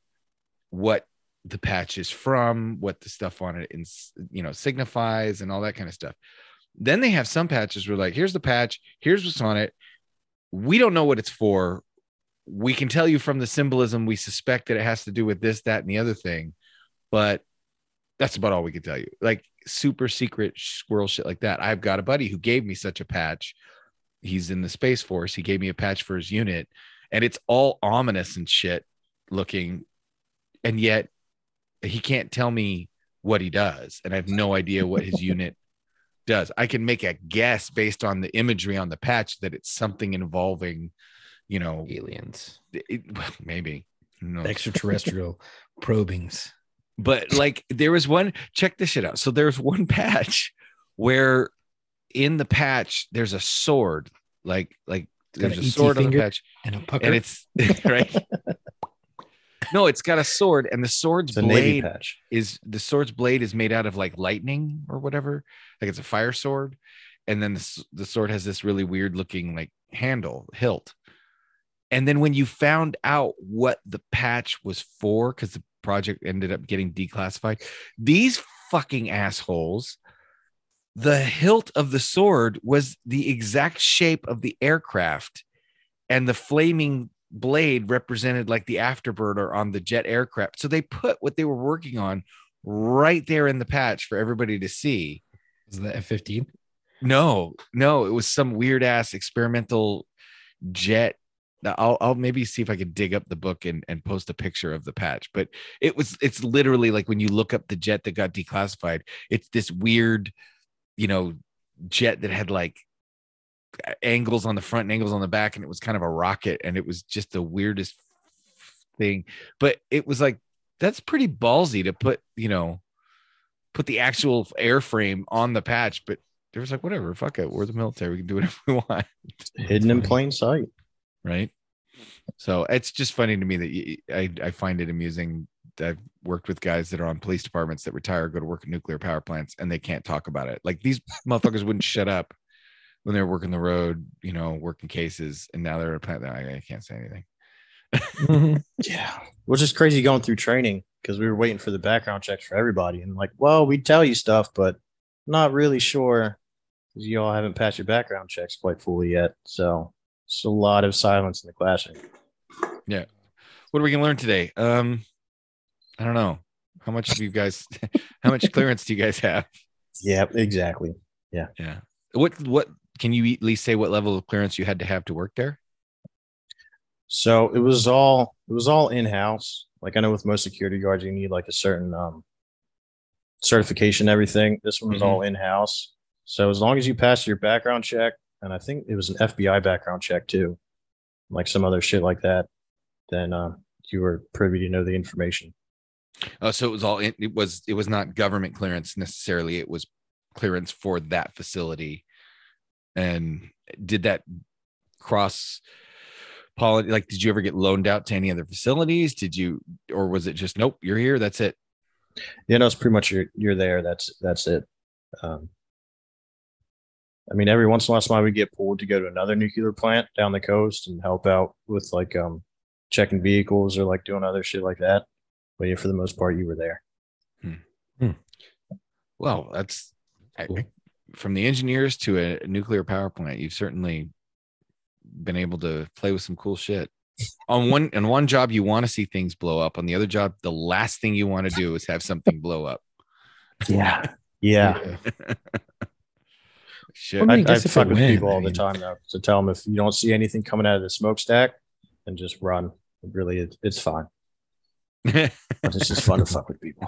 Speaker 4: what the patch is from, what the stuff on it, in, you know, signifies, and all that kind of stuff. Then they have some patches where, like, here's the patch, here's what's on it. We don't know what it's for. We can tell you from the symbolism we suspect that it has to do with this that and the other thing but that's about all we can tell you. Like super secret squirrel shit like that. I've got a buddy who gave me such a patch. He's in the space force. He gave me a patch for his unit and it's all ominous and shit looking and yet he can't tell me what he does and i have no idea what his unit does i can make a guess based on the imagery on the patch that it's something involving you know,
Speaker 5: aliens,
Speaker 4: it, maybe no.
Speaker 5: extraterrestrial probings.
Speaker 4: But like there was one, check this shit out. So there's one patch where in the patch there's a sword, like like there's a sword on the patch,
Speaker 5: and a pucker,
Speaker 4: and it's right. no, it's got a sword, and the sword's blade is the sword's blade is made out of like lightning or whatever, like it's a fire sword, and then the, the sword has this really weird looking like handle hilt. And then when you found out what the patch was for, because the project ended up getting declassified, these fucking assholes, the hilt of the sword was the exact shape of the aircraft, and the flaming blade represented like the afterburner on the jet aircraft. So they put what they were working on right there in the patch for everybody to see.
Speaker 5: Is that F fifteen?
Speaker 4: No, no, it was some weird ass experimental jet. I'll, I'll maybe see if I can dig up the book and, and post a picture of the patch, but it was it's literally like when you look up the jet that got declassified, it's this weird, you know, jet that had like angles on the front and angles on the back, and it was kind of a rocket, and it was just the weirdest thing. But it was like that's pretty ballsy to put, you know, put the actual airframe on the patch, but there was like whatever, fuck it, we're the military, we can do whatever we want,
Speaker 3: Hidden in plain sight.
Speaker 4: right? So it's just funny to me that you, I I find it amusing. I've worked with guys that are on police departments that retire, go to work at nuclear power plants, and they can't talk about it. Like these motherfuckers wouldn't shut up when they're working the road, you know, working cases, and now they're a plant. I, can't say anything.
Speaker 3: Yeah. Which is crazy going through training because we were waiting for the background checks for everybody. And like, well, we tell you stuff, but not really sure because you all haven't passed your background checks quite fully yet. So it's a lot of silence in the classroom. Yeah.
Speaker 4: What are we gonna learn today? Um, I don't know. How much do you guys? how much clearance do you guys have?
Speaker 3: Yeah, exactly.
Speaker 4: Yeah. Yeah. What what can you at least say what level of clearance you had to have to work there?
Speaker 3: So it was all it was all in house. Like I know with most security guards, you need like a certain um, certification, everything. This one was
Speaker 4: Mhm.
Speaker 3: all in house. So as long as you passed your background check, and I think it was an FBI background check too, like some other shit like that, then uh, you were privy to know the information.
Speaker 4: Oh, so it was all in, it was it was not government clearance necessarily. It was clearance for that facility. And did that cross Paul like did you ever get loaned out to any other facilities? Did you or was it just nope, you're here, that's it?
Speaker 3: You know, it's pretty much you're you're there. That's that's it. Um, I mean, every once in a while, we get pulled to go to another nuclear plant down the coast and help out with like um, checking vehicles or like doing other shit like that. But yeah, for the most part, you were there.
Speaker 4: Well, that's I-
Speaker 5: Cool.
Speaker 4: From the engineers to a nuclear power plant, you've certainly been able to play with some cool shit. On one on one job, you want to see things blow up. On the other job, the last thing you want to do is have something blow up.
Speaker 3: Yeah, yeah.
Speaker 4: Shit.
Speaker 5: I mean,
Speaker 3: I, I
Speaker 5: guess
Speaker 3: fuck with
Speaker 5: went,
Speaker 3: people
Speaker 5: I
Speaker 3: all the time though. To tell them if you don't see anything coming out of the smokestack, then just run. It really, is, it's fine. But it's just fun to fuck with people.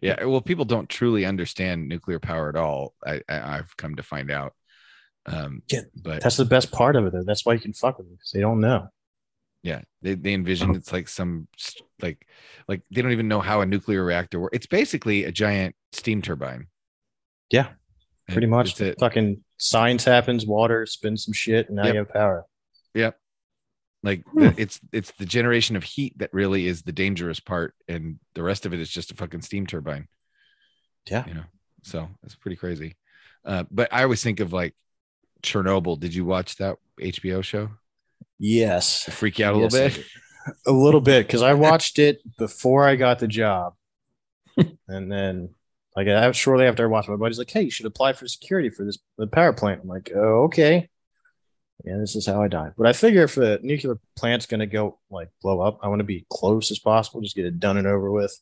Speaker 4: Yeah well people don't truly understand nuclear power at all I, I i've come to find out Um,
Speaker 3: Yeah,
Speaker 4: but
Speaker 3: That's the best part of it, though. That's why you can fuck with them because they don't know.
Speaker 4: yeah, they, they envision it's like some like like they don't even know how a nuclear reactor works. It's basically a giant steam turbine.
Speaker 3: Yeah,
Speaker 4: And
Speaker 3: Pretty much.
Speaker 4: it's.
Speaker 3: Fucking science happens, water spins some shit, and now
Speaker 4: Yep.
Speaker 3: you have power.
Speaker 4: Like the, it's it's the generation of heat that really is the dangerous part, and the rest of it is just a fucking steam turbine.
Speaker 3: Yeah.
Speaker 4: you know. So it's pretty crazy. Uh, but I always think of like Chernobyl. Did you watch that HBO show?
Speaker 3: Yes.
Speaker 4: To freak you out a
Speaker 3: Yes,
Speaker 4: little bit.
Speaker 3: A little bit because I watched it before I got the job, and then like I, shortly after I watched, it, my buddy's like, "Hey, you should apply for security for this the power plant." I'm like, "Oh, okay." Yeah, this is how I die. But I figure if the nuclear plant's gonna go like blow up, I want to be close as possible, just get it done and over with.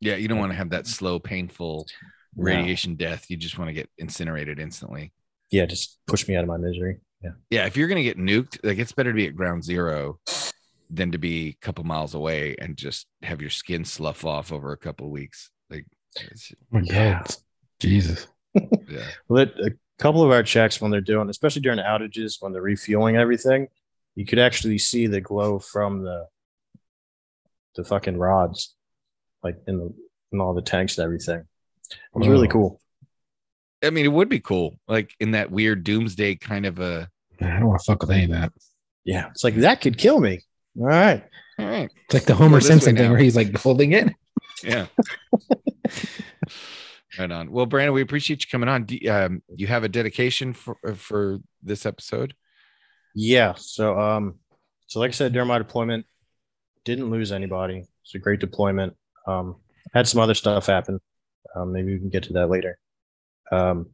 Speaker 4: Yeah, you don't want to have that slow, painful
Speaker 3: No.
Speaker 4: radiation death. You just want to get incinerated instantly.
Speaker 3: Yeah, just push me out of my misery. Yeah,
Speaker 4: Yeah, if you're gonna get nuked, like it's better to be at ground zero than to be a couple miles away and just have your skin slough off over a couple of weeks. Like, it's,
Speaker 5: Oh my
Speaker 3: Yeah.
Speaker 5: God. Jesus.
Speaker 4: yeah,
Speaker 3: Well, it, uh, a couple of our checks when they're doing, especially during outages when they're refueling everything, you could actually see the glow from the the fucking rods, like in the in all the tanks and everything. It was really cool.
Speaker 4: I mean, it would be cool, like in that weird doomsday kind of a.
Speaker 5: Man, I don't want to fuck with any of that.
Speaker 3: Yeah, it's like that could kill me. All right.
Speaker 4: All right,
Speaker 5: It's like the Homer Simpson thing
Speaker 4: now.
Speaker 5: where he's like holding it.
Speaker 4: yeah. right on. Well, Brandon, we appreciate you coming on. Do, um, you have a dedication for uh, for this episode?
Speaker 3: Yeah. So um, so like I said, during my deployment, didn't lose anybody. It's a great deployment. Um, had some other stuff happen. Um, maybe we can get to that later. Um,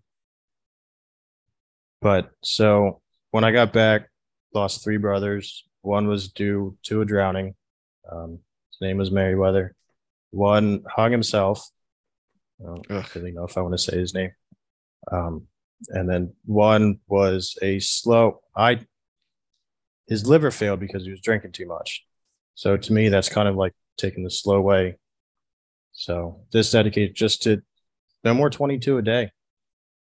Speaker 3: but so when I got back, lost three brothers. One was due to a drowning. Um, his name was Merriweather. One hung himself. I don't
Speaker 4: Ugh.
Speaker 3: really know if I want to say his name. Um, and then one was a slow. I his liver failed because he was drinking too much. So to me, that's kind of like taking the slow way. So this dedicated just to no more 22 a day.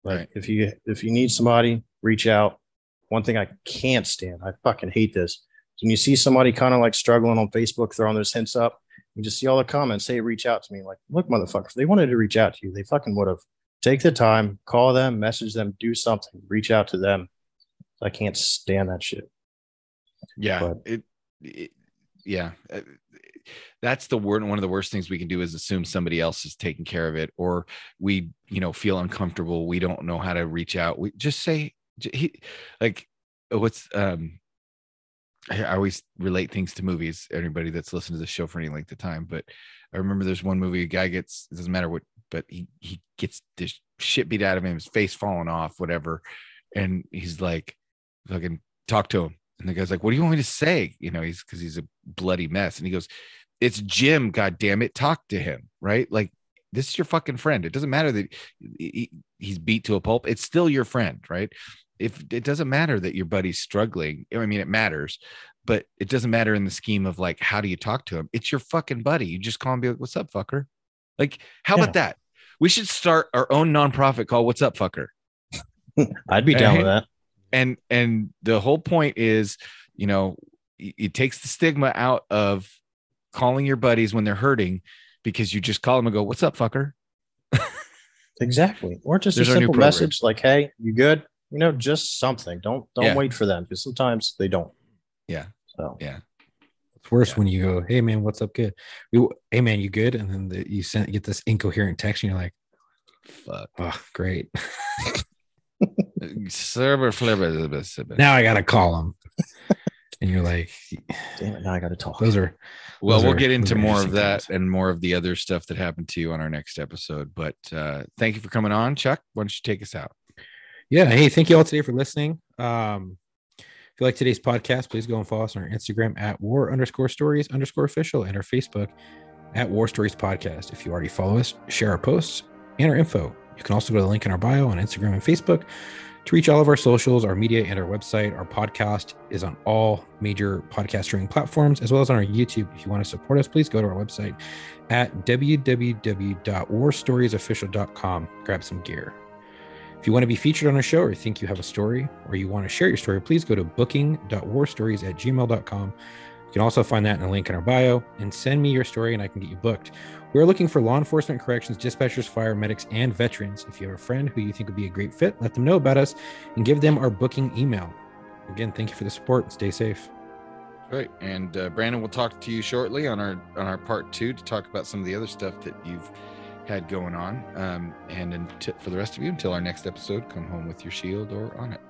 Speaker 3: Like
Speaker 4: Right.
Speaker 3: if you if you need somebody, reach out. One thing I can't stand, I fucking hate this. When you see somebody kind of like struggling on Facebook, throwing those hints up, you just see all the comments, say reach out to me. Like, look, motherfucker, if they wanted to reach out to you, they fucking would have. Take the time, call them, message them, do something, reach out to them. I can't stand that shit.
Speaker 4: Yeah,
Speaker 3: But-
Speaker 4: it, it- yeah. Uh, That's the word. One of the worst things we can do is assume somebody else is taking care of it, or we, you know, feel uncomfortable. We don't know how to reach out. We just say, he, like, uh, what's um. I always relate things to movies. Anybody that's listened to the show for any length of time, but I remember there's one movie. A guy gets it doesn't matter what, but he he gets this shit beat out of him, his face falling off, whatever, and he's like, fucking talk to him. And the guy's like, "What do you want me to say?" You know, he's because he's a bloody mess. And he goes, "It's Jim. God damn it, talk to him, right? Like this is your fucking friend. It doesn't matter that he- he's beat to a pulp. It's still your friend, right? If it doesn't matter that your buddy's struggling, I mean, it matters, but it doesn't matter in the scheme of like, how do you talk to him? It's your fucking buddy. You just call him, and be like, "What's up, fucker?" Like, how
Speaker 3: Yeah.
Speaker 4: about that? We should start our own nonprofit called "What's Up, Fucker."
Speaker 3: I'd be down with that.
Speaker 4: and and the whole point is you know it, it takes the stigma out of calling your buddies when they're hurting because you just call them and go what's up fucker
Speaker 3: Exactly. Or just
Speaker 4: There's
Speaker 3: a simple message like, hey, you good? You know, just something. Don't don't
Speaker 4: Yeah.
Speaker 3: wait for them because sometimes they don't.
Speaker 4: Yeah.
Speaker 3: So
Speaker 4: yeah
Speaker 5: It's worse
Speaker 4: Yeah.
Speaker 5: when you go, "Hey man, what's up? kid? We, hey man, you good?" And then the, you send get this incoherent text, and you're like,
Speaker 4: fuck
Speaker 5: "Oh, great."
Speaker 4: server flipper
Speaker 5: now I gotta call him. and you're like,
Speaker 3: damn it, now I gotta talk.
Speaker 5: "Those are
Speaker 4: well
Speaker 5: Those
Speaker 4: we'll
Speaker 5: are-
Speaker 4: get into more of that
Speaker 5: times.
Speaker 4: and more of the other stuff that happened to you on our next episode but uh thank you for coming on chuck why don't you take us out
Speaker 5: yeah." Hey, thank you all today for listening. Um, if you like today's podcast, please go and follow us on our Instagram at war underscore stories underscore official and our Facebook at War Stories Podcast. If you already follow us, share our posts and our info. You can also go to the link in our bio on Instagram and Facebook to reach all of our socials, our media, and our website. Our podcast is on all major podcast streaming platforms, as well as on our YouTube. If you want to support us, please go to our website at www.warstoriesofficial.com. Grab some gear. If you want to be featured on a show or think you have a story or you want to share your story, please go to booking.warstories at gmail.com. You can also find that in the link in our bio and send me your story and I can get you booked. We're looking for law enforcement, corrections, dispatchers, fire medics, and veterans. If you have a friend who you think would be a great fit, let them know about us and give them our booking email. Again, thank you for the support and stay safe.
Speaker 4: Right. And uh, Brandon, we'll talk to you shortly on our on our part two to talk about some of the other stuff that you've had going on. Um, and for the rest of you, until our next episode, come home with your shield or on it.